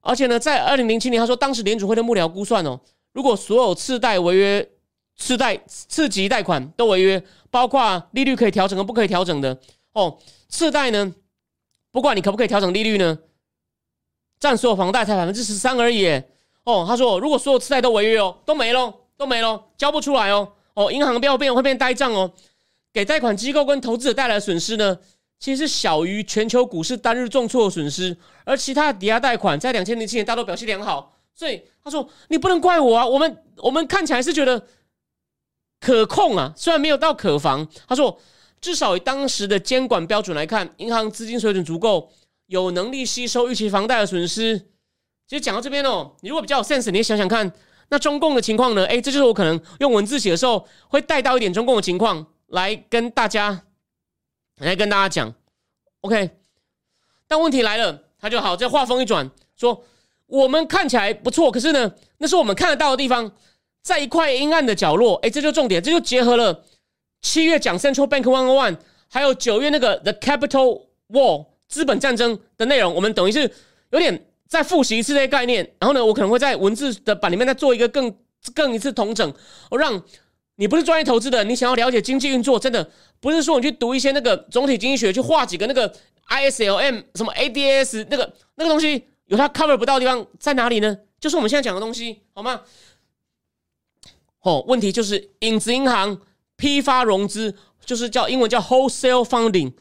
而且呢，在二零零七年，他说当时联储会的幕僚估算哦，如果所有次贷违约、次贷次级贷款都违约，包括利率可以调整和不可以调整的哦，次贷呢，不管你可不可以调整利率呢，占所有房贷才百分之十三而已哦，他说如果所有次贷都违约哦，都没喽，都没喽，交不出来哦。哦，银行不要变会变呆账哦，给贷款机构跟投资者带来的损失呢，其实是小于全球股市单日重挫的损失，而其他抵押贷款在两千零七年大多表现良好，所以他说你不能怪我啊，我们我们看起来是觉得可控啊，虽然没有到可防，他说至少以当时的监管标准来看，银行资金水准足够，有能力吸收预期房贷的损失。其实讲到这边哦，你如果比较有 sense，你想想看。那中共的情况呢？哎，这就是我可能用文字写的时候会带到一点中共的情况来跟大家来跟大家讲。OK，但问题来了，他就好，这话锋一转，说我们看起来不错，可是呢，那是我们看得到的地方，在一块阴暗的角落。哎，这就重点，这就结合了七月讲 Central Bank One on One，还有九月那个 The Capital War 资本战争的内容，我们等于是有点。再复习一次这些概念，然后呢，我可能会在文字的版里面再做一个更更一次统整，我让你不是专业投资的，你想要了解经济运作，真的不是说你去读一些那个总体经济学，去画几个那个 ISLM 什么 ADS 那个那个东西，有它 cover 不到的地方在哪里呢？就是我们现在讲的东西，好吗？哦，问题就是影子银行批发融资，就是叫英文叫 wholesale funding，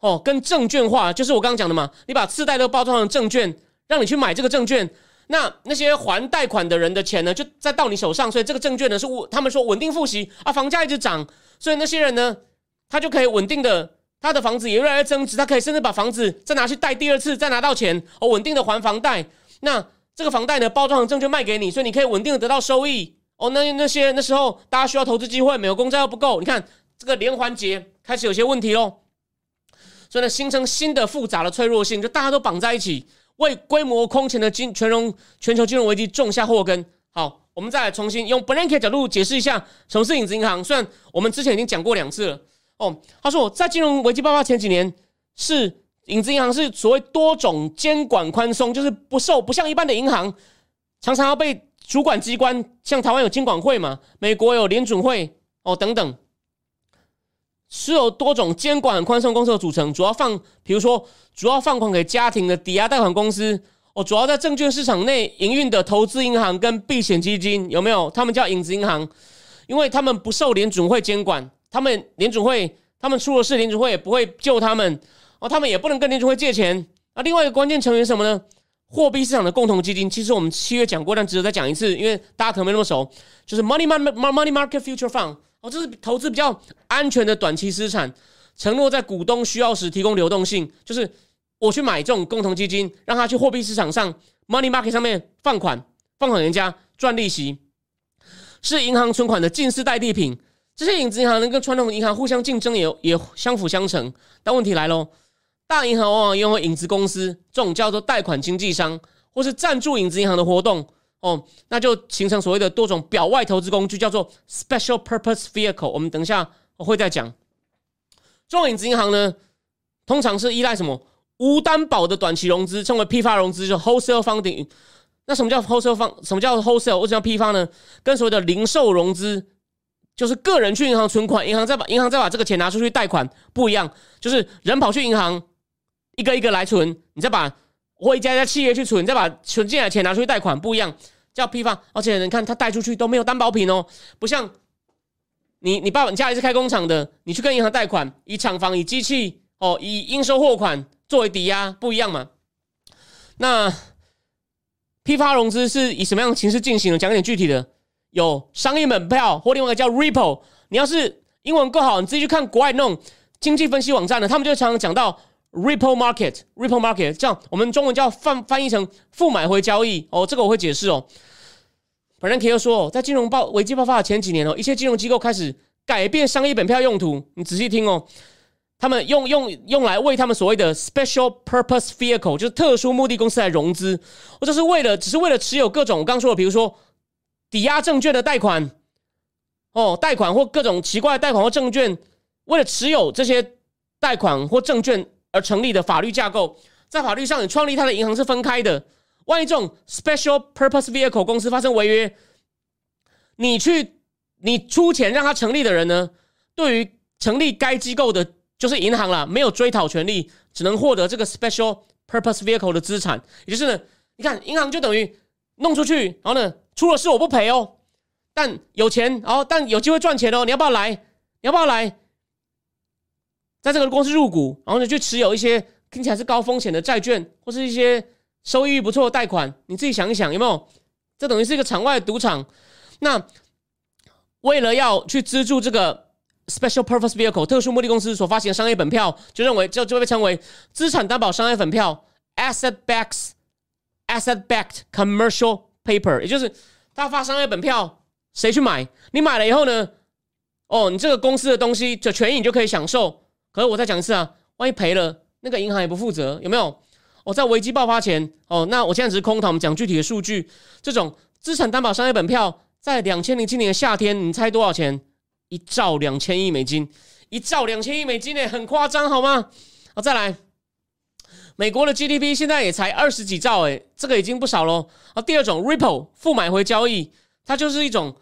哦，跟证券化，就是我刚刚讲的嘛，你把次贷都包装成证券。让你去买这个证券，那那些还贷款的人的钱呢，就再到你手上，所以这个证券呢是，他们说稳定复息啊，房价一直涨，所以那些人呢，他就可以稳定的，他的房子也越来越增值，他可以甚至把房子再拿去贷第二次，再拿到钱哦，稳定的还房贷。那这个房贷呢，包装成证券卖给你，所以你可以稳定的得到收益哦。那那些那时候大家需要投资机会，美国公债又不够，你看这个连环节开始有些问题喽，所以呢，形成新的复杂的脆弱性，就大家都绑在一起。为规模空前的金全融全球金融危机种下祸根。好，我们再来重新用 Blanket 角度解释一下什么是影子银行。虽然我们之前已经讲过两次了。哦，他说我在金融危机爆发前几年，是影子银行是所谓多种监管宽松，就是不受不像一般的银行，常常要被主管机关，像台湾有金管会嘛，美国有联准会哦等等。是由多种监管宽松公司的组成，主要放，比如说主要放款给家庭的抵押贷款公司，哦，主要在证券市场内营运的投资银行跟避险基金有没有？他们叫影子银行，因为他们不受联准会监管，他们联准会他们出了事，联准会也不会救他们，哦，他们也不能跟联准会借钱。那另外一个关键成员什么呢？货币市场的共同基金，其实我们七月讲过，但值得再讲一次，因为大家可能没那么熟，就是 Money Money Money Market Future Fund。哦，这是投资比较安全的短期资产，承诺在股东需要时提供流动性。就是我去买这种共同基金，让他去货币市场上 （money market） 上面放款，放款人家赚利息，是银行存款的近似代替品。这些影子银行能跟传统银行互相竞争，也也相辅相成。但问题来喽，大银行往往拥有影子公司，这种叫做贷款经纪商，或是赞助影子银行的活动。哦，那就形成所谓的多种表外投资工具，叫做 special purpose vehicle。我们等一下我会再讲。这种影子银行呢，通常是依赖什么无担保的短期融资，称为批发融资，就 wholesale funding。那什么叫 wholesale fund？什么叫 wholesale？为什么要批发呢？跟所谓的零售融资，就是个人去银行存款，银行再把银行再把这个钱拿出去贷款不一样，就是人跑去银行，一个一个来存，你再把或一家一家企业去存，你再把存进来的钱拿出去贷款，不一样，叫批发。而且你看他贷出去都没有担保品哦，不像你你爸爸你家里是开工厂的，你去跟银行贷款，以厂房、以机器哦、以应收货款作为抵押，不一样嘛。那批发融资是以什么样的形式进行的？讲点具体的，有商业门票或另外一个叫 repo。你要是英文够好，你自己去看国外那种经济分析网站呢，他们就常常讲到 Ripple Market，Ripple Market，这样我们中文叫翻翻译成负买回交易哦，这个我会解释哦。本人可以说，在金融爆危机爆发的前几年哦，一些金融机构开始改变商业本票用途。你仔细听哦，他们用用用来为他们所谓的 Special Purpose Vehicle，就是特殊目的公司来融资，或者是为了只是为了持有各种我刚说的，比如说抵押证券的贷款。哦，贷款或各种奇怪的贷款或证券，为了持有这些贷款或证券而成立的法律架构，在法律上，你创立它的银行是分开的。万一这种 special purpose vehicle 公司发生违约，你去你出钱让他成立的人呢，对于成立该机构的，就是银行了，没有追讨权利，只能获得这个 special purpose vehicle 的资产。也就是呢，你看银行就等于弄出去，然后呢，出了事我不赔哦。但有钱，然后但有机会赚钱哦，你要不要来？你要不要来？在这个公司入股，然后呢去持有一些听起来是高风险的债券，或是一些收益率不错的贷款，你自己想一想有没有？这等于是一个场外赌场。那为了要去资助这个 special purpose vehicle 特殊目的公司所发行的商业本票，就认为就就会被称为资产担保商业本票 （asset backs asset backed commercial paper），也就是他发商业本票。谁去买？你买了以后呢？哦，你这个公司的东西的权益你就可以享受。可是我再讲一次啊，万一赔了，那个银行也不负责，有没有？哦，在危机爆发前，哦，那我现在只是空谈，我们讲具体的数据。这种资产担保商业本票，在两千零七年的夏天，你猜多少钱？一兆两千亿美金，一兆两千亿美金呢，很夸张好吗？好，再来，美国的 GDP 现在也才二十几兆，诶，这个已经不少喽。啊，第二种 Ripple 负买回交易，它就是一种。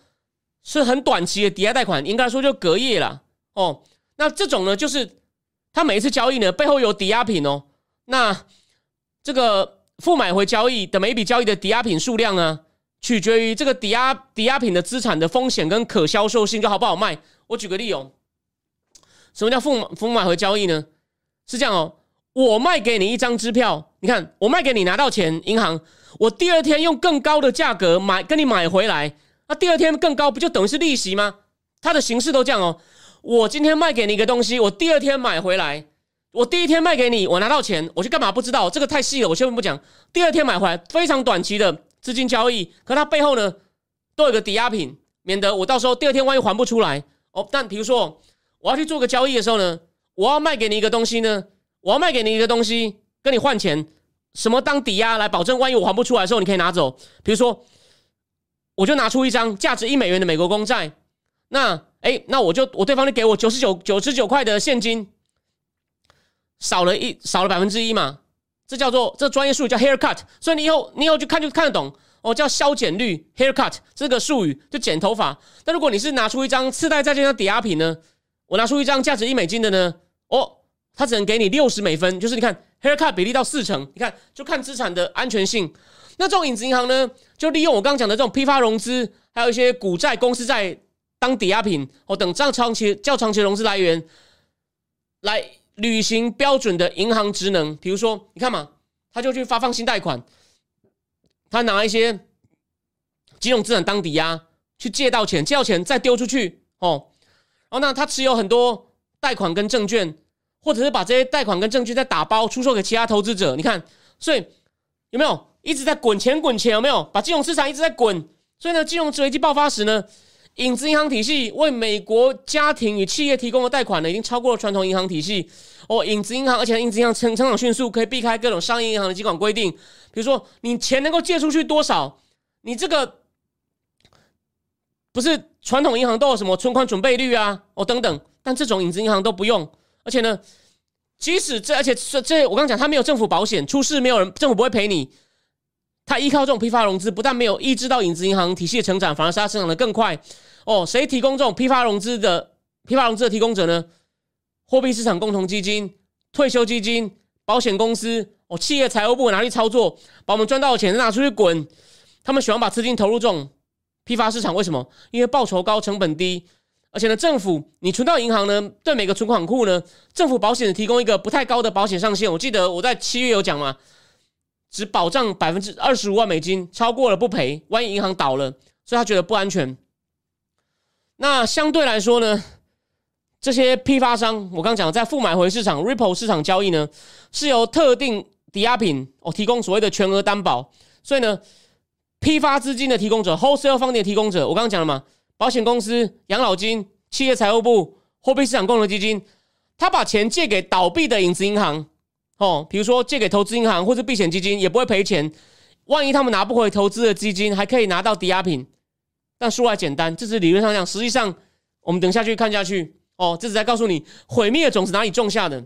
是很短期的抵押贷款，应该说就隔夜了哦。那这种呢，就是他每一次交易呢背后有抵押品哦。那这个负买回交易的每一笔交易的抵押品数量呢，取决于这个抵押抵押品的资产的风险跟可销售性，就好不好卖。我举个例哦，什么叫负负买回交易呢？是这样哦，我卖给你一张支票，你看我卖给你拿到钱，银行我第二天用更高的价格买跟你买回来。那第二天更高，不就等于是利息吗？它的形式都这样哦。我今天卖给你一个东西，我第二天买回来，我第一天卖给你，我拿到钱，我去干嘛？不知道，这个太细了，我先不讲。第二天买回来，非常短期的资金交易，可它背后呢，都有个抵押品，免得我到时候第二天万一还不出来哦。但比如说，我要去做个交易的时候呢，我要卖给你一个东西呢，我要卖给你一个东西，跟你换钱，什么当抵押来保证，万一我还不出来的时候，你可以拿走。比如说。我就拿出一张价值一美元的美国公债，那哎，那我就我对方就给我九十九九十九块的现金，少了一少了百分之一嘛，这叫做这专业术语叫 haircut，所以你以后你以后就看就看得懂。哦，叫消减率 haircut 这个术语就剪头发。但如果你是拿出一张次贷债券的抵押品呢，我拿出一张价值一美金的呢，哦，它只能给你六十美分，就是你看 haircut 比例到四成，你看就看资产的安全性。那这种影子银行呢，就利用我刚刚讲的这种批发融资，还有一些股债、公司债当抵押品哦等这样长期较长期融资来源，来履行标准的银行职能。比如说，你看嘛，他就去发放新贷款，他拿一些金融资产当抵押，去借到钱，借到钱再丢出去哦。然后呢，他持有很多贷款跟证券，或者是把这些贷款跟证券再打包出售给其他投资者。你看，所以有没有？一直在滚钱滚钱，有没有？把金融市场一直在滚，所以呢，金融危机爆发时呢，影子银行体系为美国家庭与企业提供的贷款呢，已经超过了传统银行体系。哦，影子银行，而且影子银行成成长迅速，可以避开各种商业银行的监管规定。比如说，你钱能够借出去多少，你这个不是传统银行都有什么存款准备率啊，哦等等，但这种影子银行都不用。而且呢，即使这，而且这这，我刚讲，它没有政府保险，出事没有人，政府不会赔你。他依靠这种批发融资，不但没有抑制到影子银行体系的成长，反而是它成长的更快。哦，谁提供这种批发融资的批发融资的提供者呢？货币市场共同基金、退休基金、保险公司、哦企业财务部拿去操作，把我们赚到的钱拿出去滚。他们喜欢把资金投入这种批发市场，为什么？因为报酬高，成本低，而且呢，政府你存到银行呢，对每个存款户呢，政府保险提供一个不太高的保险上限。我记得我在七月有讲嘛，只保障百分之二十五万美金，超过了不赔。万一银行倒了，所以他觉得不安全。那相对来说呢？这些批发商，我刚讲在负买回市场 （Ripple） 市场交易呢，是由特定抵押品哦提供所谓的全额担保，所以呢，批发资金的提供者 （Wholesale Funding） 提供者，我刚刚讲了嘛，保险公司、养老金、企业财务部、货币市场共同基金，他把钱借给倒闭的影子银行哦，比如说借给投资银行或者避险基金，也不会赔钱。万一他们拿不回投资的基金，还可以拿到抵押品，但说来简单，这是理论上讲，实际上我们等下去看下去。哦，这是在告诉你毁灭的种子哪里种下的。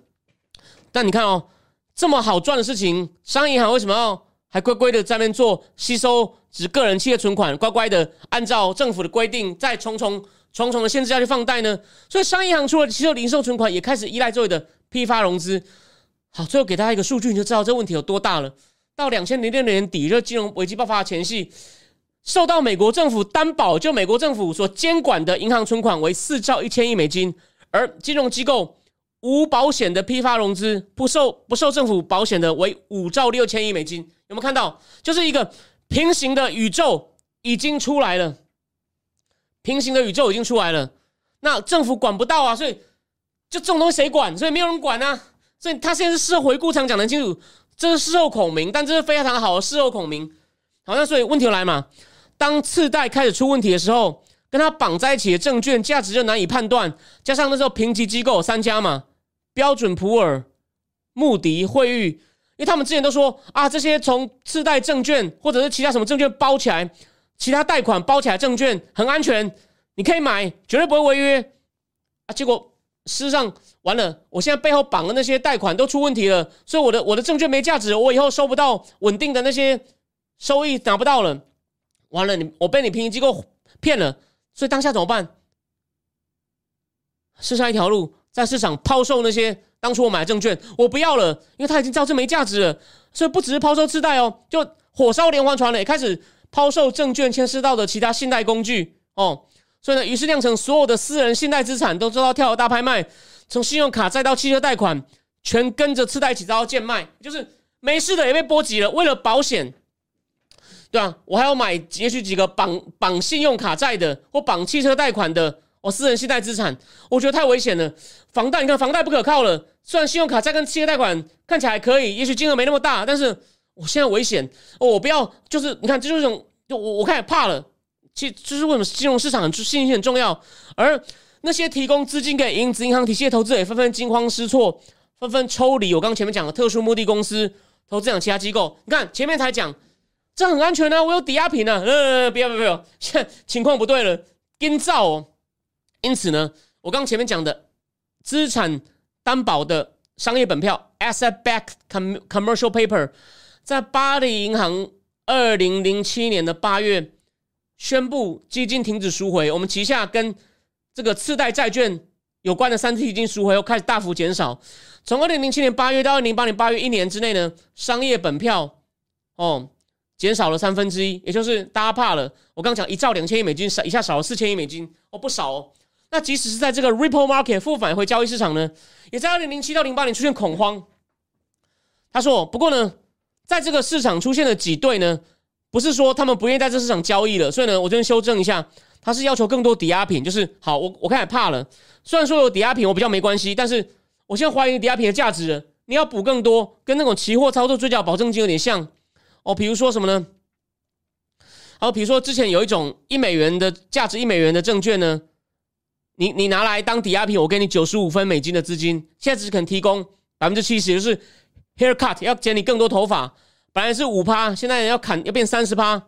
但你看哦，这么好赚的事情，商业银行为什么要还乖乖的在那边做吸收只个人企业存款，乖乖的按照政府的规定，再重重重重的限制下去放贷呢？所以商业银行除了吸收零售存款，也开始依赖这位的批发融资。好，最后给大家一个数据，你就知道这问题有多大了。到两千零六年底，就金融危机爆发的前夕。受到美国政府担保，就美国政府所监管的银行存款为四兆一千亿美金，而金融机构无保险的批发融资不受不受政府保险的为五兆六千亿美金。有没有看到？就是一个平行的宇宙已经出来了，平行的宇宙已经出来了。那政府管不到啊，所以就这种东西谁管？所以没有人管啊。所以他现在是事后回顾常讲得清楚，这是事后孔明，但这是非常好的事后孔明。好，那所以问题来嘛？当次贷开始出问题的时候，跟他绑在一起的证券价值就难以判断。加上那时候评级机构三家嘛，标准普尔、穆迪、惠誉，因为他们之前都说啊，这些从次贷证券或者是其他什么证券包起来，其他贷款包起来证券很安全，你可以买，绝对不会违约啊。结果事实上完了，我现在背后绑的那些贷款都出问题了，所以我的我的证券没价值，我以后收不到稳定的那些收益，拿不到了。完了，你我被你评级机构骗了，所以当下怎么办？剩下一条路，在市场抛售那些当初我买的证券，我不要了，因为它已经造成没价值了。所以不只是抛售次贷哦，就火烧连环船了，也开始抛售证券牵涉到的其他信贷工具哦。所以呢，于是酿成所有的私人信贷资产都遭到跳楼大拍卖，从信用卡再到汽车贷款，全跟着次贷起遭到贱卖，就是没事的也被波及了。为了保险。对啊，我还要买也许几个绑绑信用卡债的或绑汽车贷款的，我私人信贷资产，我觉得太危险了。房贷你看，房贷不可靠了。虽然信用卡债跟汽车贷款看起来还可以，也许金额没那么大，但是我现在危险，哦我不要。就是你看，这就是一种，就我我开始怕了。其就是为什么金融市场很信心很重要，而那些提供资金给银子银行体系的投资者也纷纷惊慌失措，纷纷抽离。我刚前面讲的特殊目的公司投资等其他机构，你看前面才讲。这很安全啊，我有抵押品啊，呃，不要不要不要，现在情况不对了，跟造哦。因此呢，我刚前面讲的资产担保的商业本票 （asset-backed commercial paper） 在巴黎银行二零零七年的八月宣布基金停止赎回，我们旗下跟这个次贷债券有关的三次基金赎回又开始大幅减少。从二零零七年八月到二零零八年八月一年之内呢，商业本票哦。减少了三分之一，也就是大家怕了。我刚讲一兆两千亿美金少，一下少了四千亿美金，哦，不少哦。那即使是在这个 Ripple Market 负返回交易市场呢，也在二零零七到零八年出现恐慌。他说，不过呢，在这个市场出现了几对呢，不是说他们不愿意在这市场交易了，所以呢，我这边修正一下，他是要求更多抵押品，就是好，我我开始怕了。虽然说有抵押品我比较没关系，但是我现在怀疑抵押品的价值，你要补更多，跟那种期货操作追缴保证金有点像。哦，比如说什么呢？好，比如说之前有一种一美元的价值一美元的证券呢，你你拿来当抵押品，我给你九十五分美金的资金，现在只肯提供百分之七十，就是 haircut 要剪你更多头发，本来是五趴，现在要砍要变三十趴。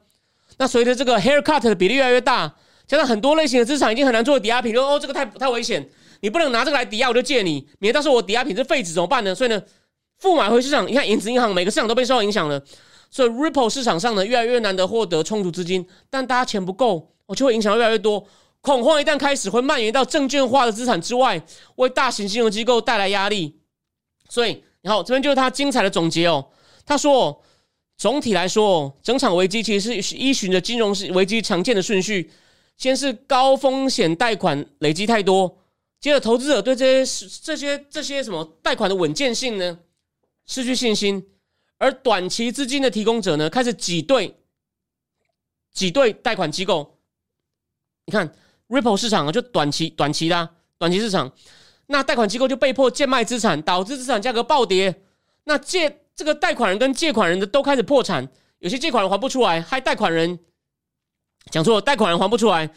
那随着这个 haircut 的比例越来越大，加上很多类型的资产已经很难做抵押品，说哦这个太太危险，你不能拿这个来抵押，我就借你，免得到时候我抵押品是废纸怎么办呢？所以呢，负买回市场，你看影子银行每个市场都被受到影响了。所以，Ripple 市场上呢，越来越难得获得充足资金，但大家钱不够，我就会影响越来越多。恐慌一旦开始，会蔓延到证券化的资产之外，为大型金融机构带来压力。所以，然后这边就是他精彩的总结哦。他说，总体来说，整场危机其实是依循着金融危机常见的顺序，先是高风险贷款累积太多，接着投资者对这些这些这些什么贷款的稳健性呢失去信心，而短期资金的提供者呢开始挤兑挤兑贷款机构。你看 Ripple 市场啊，就短期短期的短期市场。那贷款机构就被迫贱卖资产，导致资产价格暴跌。那借这个贷款人跟借款人的都开始破产，有些借款人还不出来，害贷款人讲错，贷款人还不出来，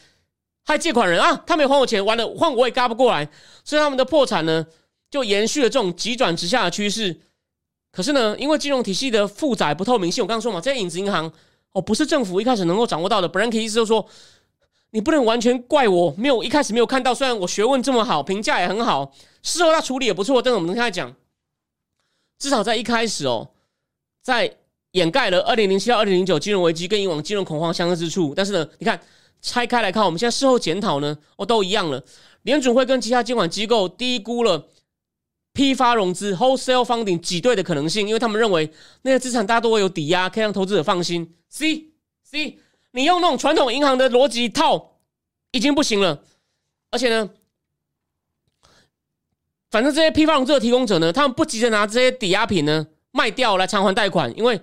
害借款人啊，他没还我钱，完了换我也嘎不过来，所以他们的破产呢，就延续了这种急转直下的趋势。可是呢，因为金融体系的负载不透明性，我刚刚说嘛，这些影子银行哦，不是政府一开始能够掌握到的。b r a n k 意思就是说。你不能完全怪我，没有一开始没有看到。虽然我学问这么好，评价也很好，事后他处理也不错。但是我们跟他讲，至少在一开始哦，在掩盖了二零零七到二零零九金融危机跟以往金融恐慌相似之处。但是呢，你看拆开来看，我们现在事后检讨呢，哦，都一样了。联准会跟其他监管机构低估了批发融资 （wholesale funding） 挤兑的可能性，因为他们认为那些资产大多有抵押，可以让投资者放心。C C。你用那种传统银行的逻辑套已经不行了，而且呢，反正这些批发融资的提供者呢，他们不急着拿这些抵押品呢卖掉来偿还贷款，因为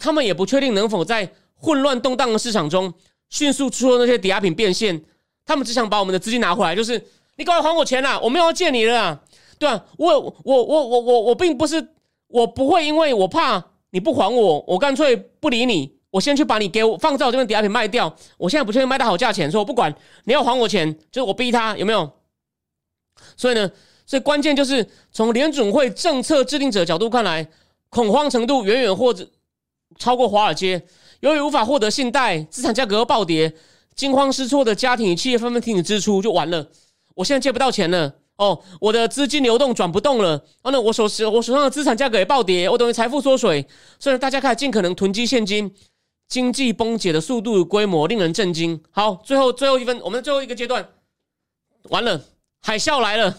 他们也不确定能否在混乱动荡的市场中迅速出售那些抵押品变现，他们只想把我们的资金拿回来，就是你赶快还我钱啦，我没有要借你了，对吧？我我我我我我并不是，我不会因为我怕你不还我，我干脆不理你。我先去把你给我放在我这边抵押品卖掉，我现在不确定卖到好价钱，说我不管你要还我钱，就是我逼他有没有？所以呢，所以关键就是从联准会政策制定者角度看来，恐慌程度远远或者超过华尔街。由于无法获得信贷，资产价格暴跌，惊慌失措的家庭与企业纷纷停止支出，就完了。我现在借不到钱了，哦，我的资金流动转不动了，哦，那我手手我手上的资产价格也暴跌，我等于财富缩水。所以大家开始尽可能囤积现金。经济崩解的速度与规模令人震惊。好，最后最后一分，我们最后一个阶段完了，海啸来了。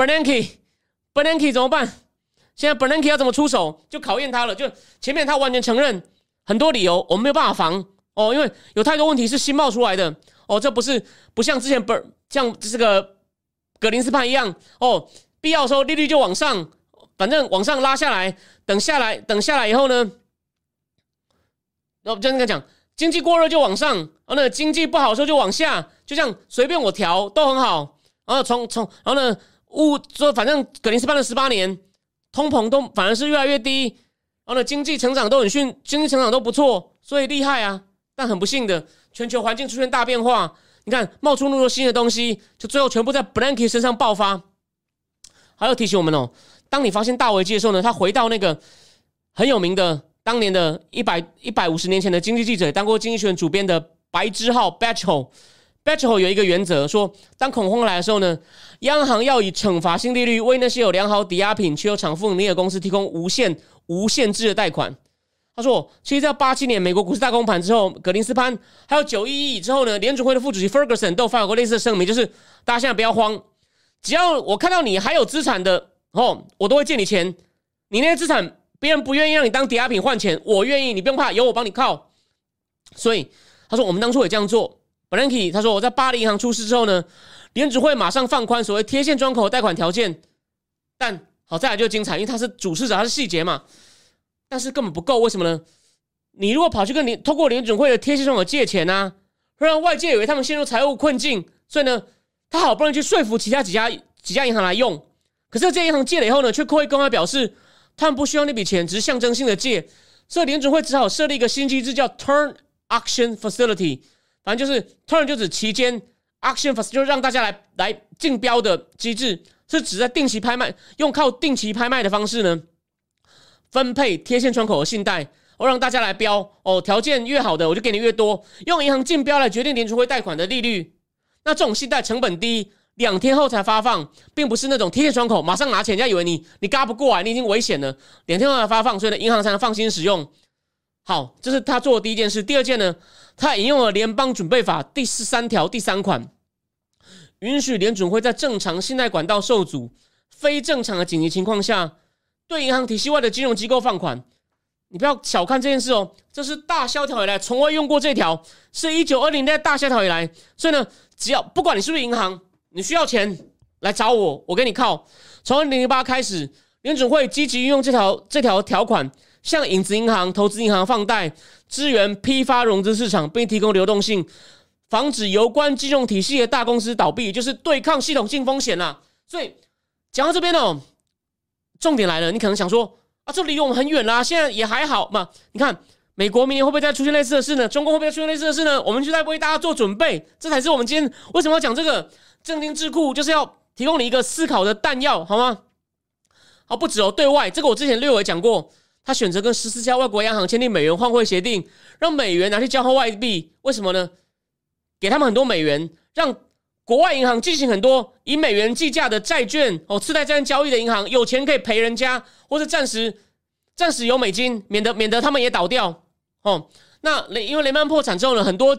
Bernanke，Bernanke 怎么办？现在 Bernanke 要怎么出手？就考验他了。就前面他完全承认很多理由，我们没有办法防哦，因为有太多问题是新冒出来的哦。这不是不像之前 Ber 像这个格林斯潘一样哦，必要时候利率就往上，反正往上拉下来，等下来等下来以后呢？然后就那个讲，经济过热就往上，然后呢，经济不好的时候就往下，就这样随便我调都很好。然后从从然后呢，物说反正格林斯潘了十八年，通膨都反而是越来越低，然后呢，经济成长都很迅，经济成长都不错，所以厉害啊。但很不幸的，全球环境出现大变化，你看冒出那么多新的东西，就最后全部在 Blanky 身上爆发。还要提醒我们哦，当你发现大危机的时候呢，他回到那个很有名的。当年的一百一百五十年前的经济记者，当过经济学人主编的白之浩 b a c h e l b a t c h e l 有一个原则，说当恐慌来的时候呢，央行要以惩罚性利率为那些有良好抵押品却有偿付能力的公司提供无限无限制的贷款。他说，其实，在八七年美国股市大崩盘之后，格林斯潘还有九一一之后呢，联储会的副主席 Ferguson 都发表过类似的声明，就是大家现在不要慌，只要我看到你还有资产的哦，我都会借你钱，你那些资产。别人不愿意让你当抵押品换钱，我愿意，你不用怕，有我帮你靠。所以他说，我们当初也这样做。Blanky 他说，我在巴黎银行出事之后呢，联储会马上放宽所谓贴现窗口贷款条件。但好再来就精彩，因为他是主事者，他是细节嘛。但是根本不够，为什么呢？你如果跑去跟你通过联准会的贴现窗口借钱呢，会让外界以为他们陷入财务困境。所以呢，他好不容易去说服其他几家几家银行来用，可是这些银行借了以后呢，却会公开表示。他们不需要那笔钱，只是象征性的借，所以联准会只好设立一个新机制，叫 Turn Auction Facility。反正就是 Turn 就指期间，Auction Facility 就是让大家来来竞标的机制，是指在定期拍卖，用靠定期拍卖的方式呢，分配贴现窗口和信贷，我让大家来标哦，条件越好的我就给你越多，用银行竞标来决定联储会贷款的利率。那这种信贷成本低。两天后才发放，并不是那种贴现窗口，马上拿钱，人家以为你你嘎不过来，你已经危险了。两天后才发放，所以呢，银行才能放心使用。好，这是他做的第一件事。第二件呢，他引用了联邦准备法第十三条第三款，允许联准会在正常信贷管道受阻、非正常的紧急情况下，对银行体系外的金融机构放款。你不要小看这件事哦，这是大萧条以来从未用过这条，是一九二零年代大萧条以来，所以呢，只要不管你是不是银行，你需要钱来找我，我给你靠。从二零零八开始，联准会积极运用这条这条条款，向影子银行、投资银行放贷，支援批发融资市场，并提供流动性，防止有关金融体系的大公司倒闭，就是对抗系统性风险啦。所以讲到这边哦，重点来了，你可能想说啊。这离我们很远啦，现在也还好嘛。你看，美国明年会不会再出现类似的事呢？中国会不会出现类似的事呢？我们就在为大家做准备，这才是我们今天为什么要讲这个正经智库，就是要提供你一个思考的弹药，好吗？好，不止哦，对外这个我之前略微讲过，他选择跟十四家外国央行签订美元换汇协定，让美元拿去交换外币，为什么呢？给他们很多美元，让。国外银行进行很多以美元计价的债券哦，次贷债券交易的银行有钱可以赔人家，或是暂时暂时有美金，免得免得他们也倒掉哦。那雷因为雷曼破产之后呢，很多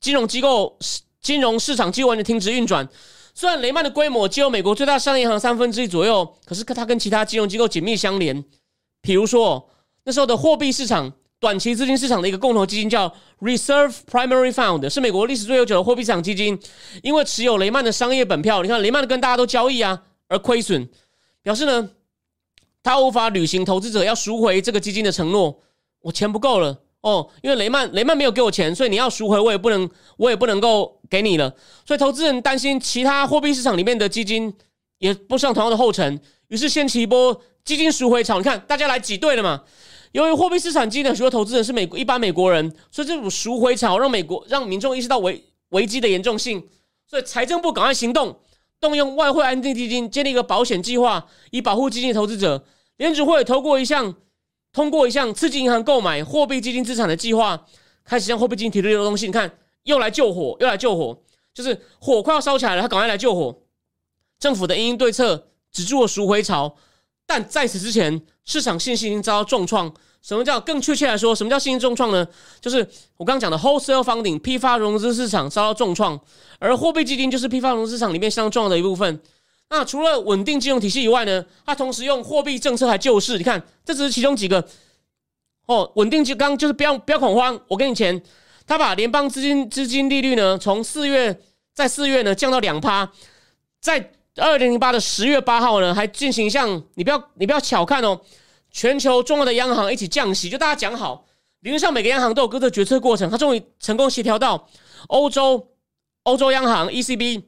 金融机构金融市场几乎完全停止运转。虽然雷曼的规模只有美国最大商业银行三分之一左右，可是它跟其他金融机构紧密相连。比如说那时候的货币市场。短期资金市场的一个共同基金叫 Reserve Primary Fund，是美国历史最悠久的货币市场基金。因为持有雷曼的商业本票，你看雷曼跟大家都交易啊，而亏损，表示呢，他无法履行投资者要赎回这个基金的承诺。我钱不够了哦，因为雷曼雷曼没有给我钱，所以你要赎回，我也不能我也不能够给你了。所以投资人担心其他货币市场里面的基金也不上同样的后尘，于是掀起一波基金赎回潮。你看大家来挤兑了嘛？由于货币市场基金的许多投资人是美国一般美国人，所以这种赎回潮让美国让民众意识到危危机的严重性，所以财政部赶快行动，动用外汇安定基金建立一个保险计划，以保护基金投资者。联储会通过一项通过一项刺激银行购买货币基金资产的计划，开始向货币基金提出流动性。你看，又来救火，又来救火，就是火快要烧起来了，他赶快来救火。政府的应对策止住了赎回潮。但在此之前，市场信心已经遭到重创。什么叫更确切来说，什么叫信心重创呢？就是我刚刚讲的 wholesale funding 批发融资市场遭到重创，而货币基金就是批发融资市场里面相当重要的一部分。那除了稳定金融体系以外呢，它同时用货币政策来救市。你看，这只是其中几个。哦，稳定就刚就是不要不要恐慌，我给你钱。他把联邦资金资金利率呢，从四月在四月呢降到两趴，在。二零零八的十月八号呢，还进行一项，你不要你不要小看哦，全球重要的央行一起降息，就大家讲好，理论上每个央行都有各自的决策过程，他终于成功协调到欧洲欧洲央行 ECB、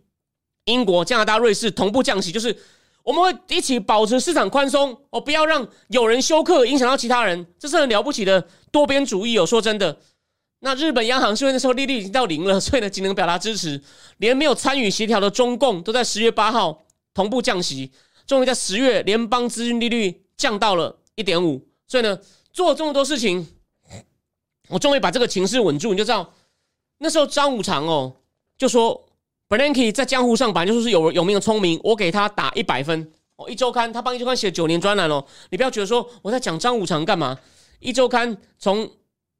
英国、加拿大、瑞士同步降息，就是我们会一起保持市场宽松哦，不要让有人休克影响到其他人，这是很了不起的多边主义哦，说真的。那日本央行是因为那时候利率已经到零了，所以呢仅能表达支持，连没有参与协调的中共都在十月八号同步降息，终于在十月联邦资金利率降到了一点五，所以呢做这么多事情，我终于把这个情势稳住。你就知道那时候张五常哦就说 Bernanke 在江湖上本来就是有有名的聪明，我给他打一百分哦。一周刊他帮一周刊写九年专栏哦，你不要觉得说我在讲张五常干嘛？一周刊从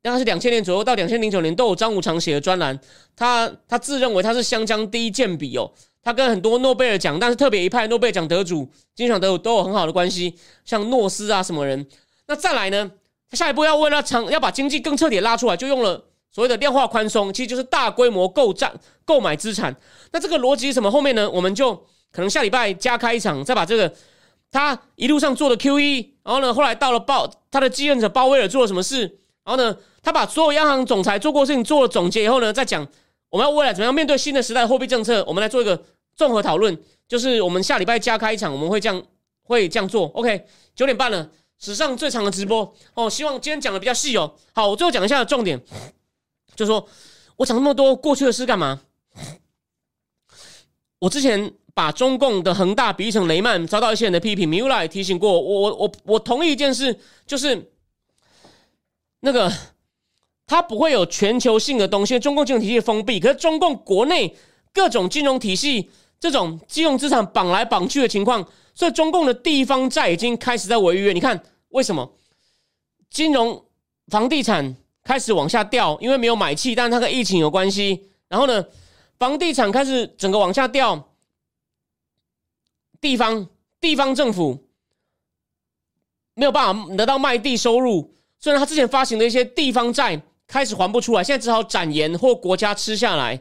大概是两千年左右到两千零九年都有张五常写的专栏，他他自认为他是湘江第一健笔哦，他跟很多诺贝尔奖，但是特别一派诺贝尔奖得主、金奖得主都有很好的关系，像诺斯啊什么人。那再来呢，他下一步要为了长要把经济更彻底拉出来，就用了所谓的量化宽松，其实就是大规模购占购买资产。那这个逻辑是什么？后面呢，我们就可能下礼拜加开一场，再把这个他一路上做的 Q E，然后呢，后来到了鲍他的继任者鲍威尔做了什么事，然后呢？他把所有央行总裁做过事情做了总结以后呢，再讲我们要未来怎么样面对新的时代货币政策，我们来做一个综合讨论。就是我们下礼拜加开一场，我们会这样会这样做。OK，九点半了，史上最长的直播哦。希望今天讲的比较细哦。好，我最后讲一下重点，就说我讲那么多过去的事干嘛？我之前把中共的恒大比喻成雷曼，遭到一些人的批评。米乌拉也提醒过我，我我我同意一件事，就是那个。它不会有全球性的东西，中共金融体系封闭，可是中共国内各种金融体系这种金融资产绑来绑去的情况，所以中共的地方债已经开始在违约。你看为什么？金融房地产开始往下掉，因为没有买气，但是它跟疫情有关系。然后呢，房地产开始整个往下掉，地方地方政府没有办法得到卖地收入，虽然他之前发行的一些地方债开始还不出来，现在只好展延或国家吃下来。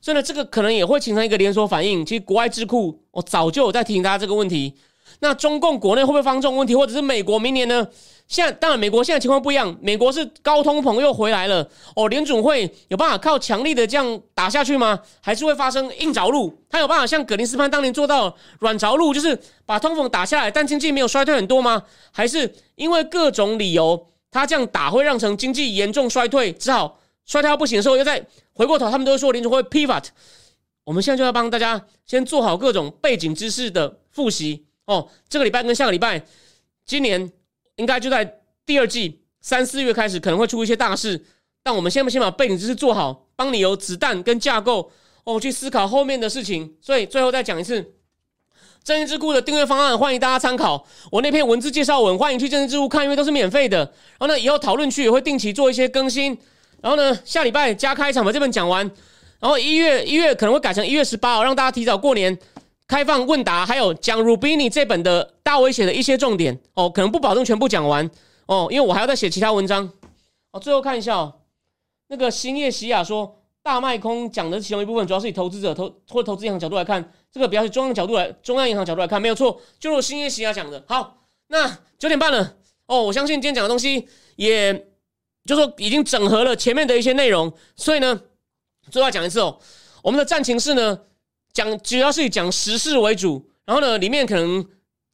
所以呢，这个可能也会形成一个连锁反应。其实国外智库我早就有在提醒大家这个问题。那中共国内会不会发生这种问题，或者是美国明年呢？现在当然，美国现在情况不一样，美国是高通膨又回来了哦。联准会有办法靠强力的这样打下去吗？还是会发生硬着陆？他有办法像格林斯潘当年做到软着陆，就是把通膨打下来，但经济没有衰退很多吗？还是因为各种理由，他这样打会让成经济严重衰退，只好衰退到不行的时候又再回过头？他们都说联准会 pivot。我们现在就要帮大家先做好各种背景知识的复习。哦，这个礼拜跟下个礼拜，今年应该就在第二季三四月开始，可能会出一些大事。但我们先不先把背景知识做好，帮你有子弹跟架构哦，去思考后面的事情。所以最后再讲一次，正义智库的订阅方案，欢迎大家参考。我那篇文字介绍文，欢迎去正义智库看，因为都是免费的。然后呢，以后讨论区也会定期做一些更新。然后呢，下礼拜加开一场把这本讲完。然后一月一月可能会改成一月十八号，让大家提早过年。开放问答，还有讲 Rubini 这本的大威胁的一些重点哦，可能不保证全部讲完哦，因为我还要再写其他文章哦。最后看一下哦，那个星夜西雅说大卖空讲的其中一部分，主要是以投资者投或投资银行角度来看，这个比较是中央角度来中央银行角度来看没有错，就是兴业喜雅讲的。好，那九点半了哦，我相信今天讲的东西也就说已经整合了前面的一些内容，所以呢，最后讲一次哦，我们的战情是呢。讲主要是以讲时事为主，然后呢，里面可能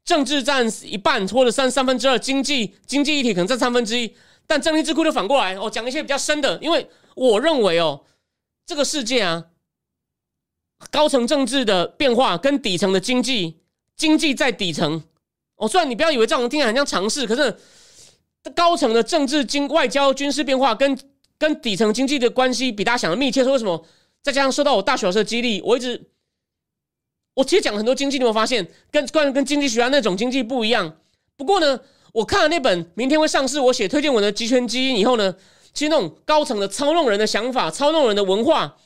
政治占一半或者三三分之二，经济经济议题可能占三分之一，但政治智库就反过来哦，讲一些比较深的，因为我认为哦，这个世界啊，高层政治的变化跟底层的经济经济在底层哦，虽然你不要以为这种听起来很像常识，可是高层的政治经外交军事变化跟跟底层经济的关系比大家想的密切，说为什么？再加上受到我大学老师的激励，我一直。我其实讲很多经济，你有没有发现跟关于跟经济学家那种经济不一样？不过呢，我看了那本明天会上市，我写推荐文的《集权基因》以后呢，其实那种高层的操弄人的想法、操弄人的文化，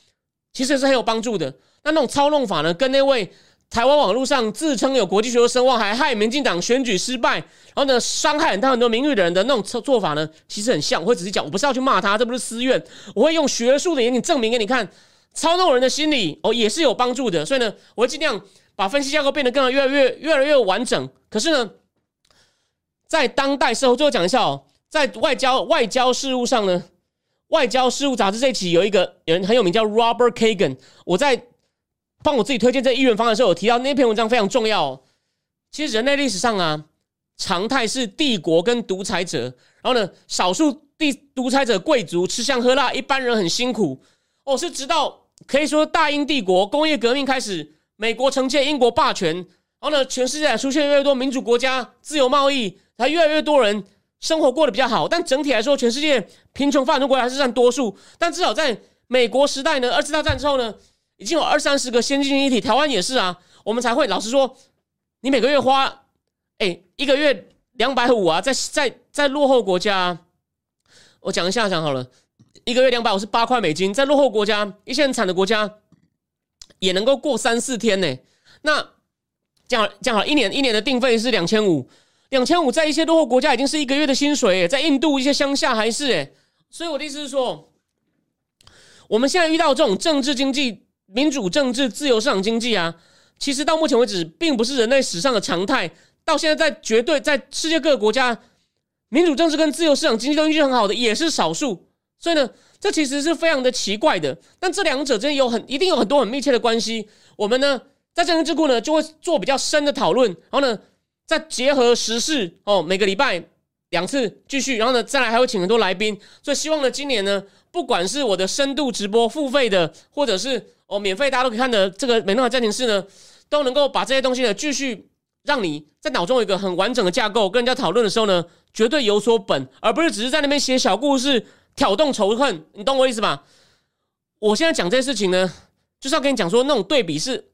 其实是很有帮助的。那那种操弄法呢，跟那位台湾网络上自称有国际学术声望，还害民进党选举失败，然后呢伤害很大很多名誉的人的那种做做法呢，其实很像。我会仔细讲，我不是要去骂他，这不是私怨，我会用学术的眼睛证明给你看。操弄人的心理哦，也是有帮助的。所以呢，我会尽量把分析架构变得更越来越越来越完整。可是呢，在当代社会，最后讲一下哦，在外交外交事务上呢，《外交事务杂志》这期有一个人很有名，叫 Robert Kagan。我在帮我自己推荐这议员方案的时候，有提到那篇文章非常重要。其实人类历史上啊，常态是帝国跟独裁者，然后呢，少数地独裁者贵族吃香喝辣，一般人很辛苦。哦，是直到。可以说，大英帝国工业革命开始，美国承接英国霸权，然后呢，全世界出现越来越多民主国家、自由贸易，才越来越多人生活过得比较好。但整体来说，全世界贫穷发展中国家还是占多数。但至少在美国时代呢，二次大战之后呢，已经有二三十个先进经济体，台湾也是啊，我们才会老实说，你每个月花，哎，一个月两百五啊，在在在落后国家，我讲一下讲好了。一个月两百五十八块美金，在落后国家、一些很惨的国家，也能够过三四天呢。那这样这样好，一年一年的定费是两千五，两千五在一些落后国家已经是一个月的薪水。在印度一些乡下还是哎，所以我的意思是说，我们现在遇到这种政治经济、民主政治、自由市场经济啊，其实到目前为止并不是人类史上的常态。到现在，在绝对在世界各个国家，民主政治跟自由市场经济都运气很好的，也是少数。所以呢，这其实是非常的奇怪的。但这两者之间有很一定有很多很密切的关系。我们呢，在政治智库呢，就会做比较深的讨论，然后呢，再结合时事哦，每个礼拜两次继续，然后呢，再来还会请很多来宾。所以希望呢，今年呢，不管是我的深度直播付费的，或者是哦免费大家都可以看的这个美诺的暂停室呢，都能够把这些东西呢，继续让你在脑中有一个很完整的架构，跟人家讨论的时候呢，绝对有所本，而不是只是在那边写小故事。挑动仇恨，你懂我意思吧？我现在讲这些事情呢，就是要跟你讲说，那种对比是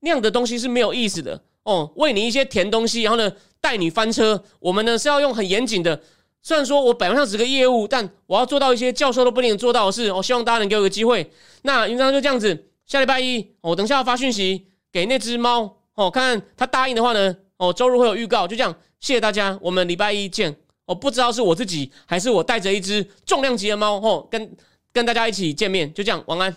那样的东西是没有意思的哦。喂你一些甜东西，然后呢带你翻车。我们呢是要用很严谨的。虽然说我本上只是个业务，但我要做到一些教授都不一定做到的事。我希望大家能给我个机会。那云章就这样子。下礼拜一，我等下要发讯息给那只猫哦，看看他答应的话呢，哦，周日会有预告。就这样，谢谢大家，我们礼拜一见。哦不知道是我自己还是我带着一只重量级的猫，哦，跟跟大家一起见面，就这样，晚安。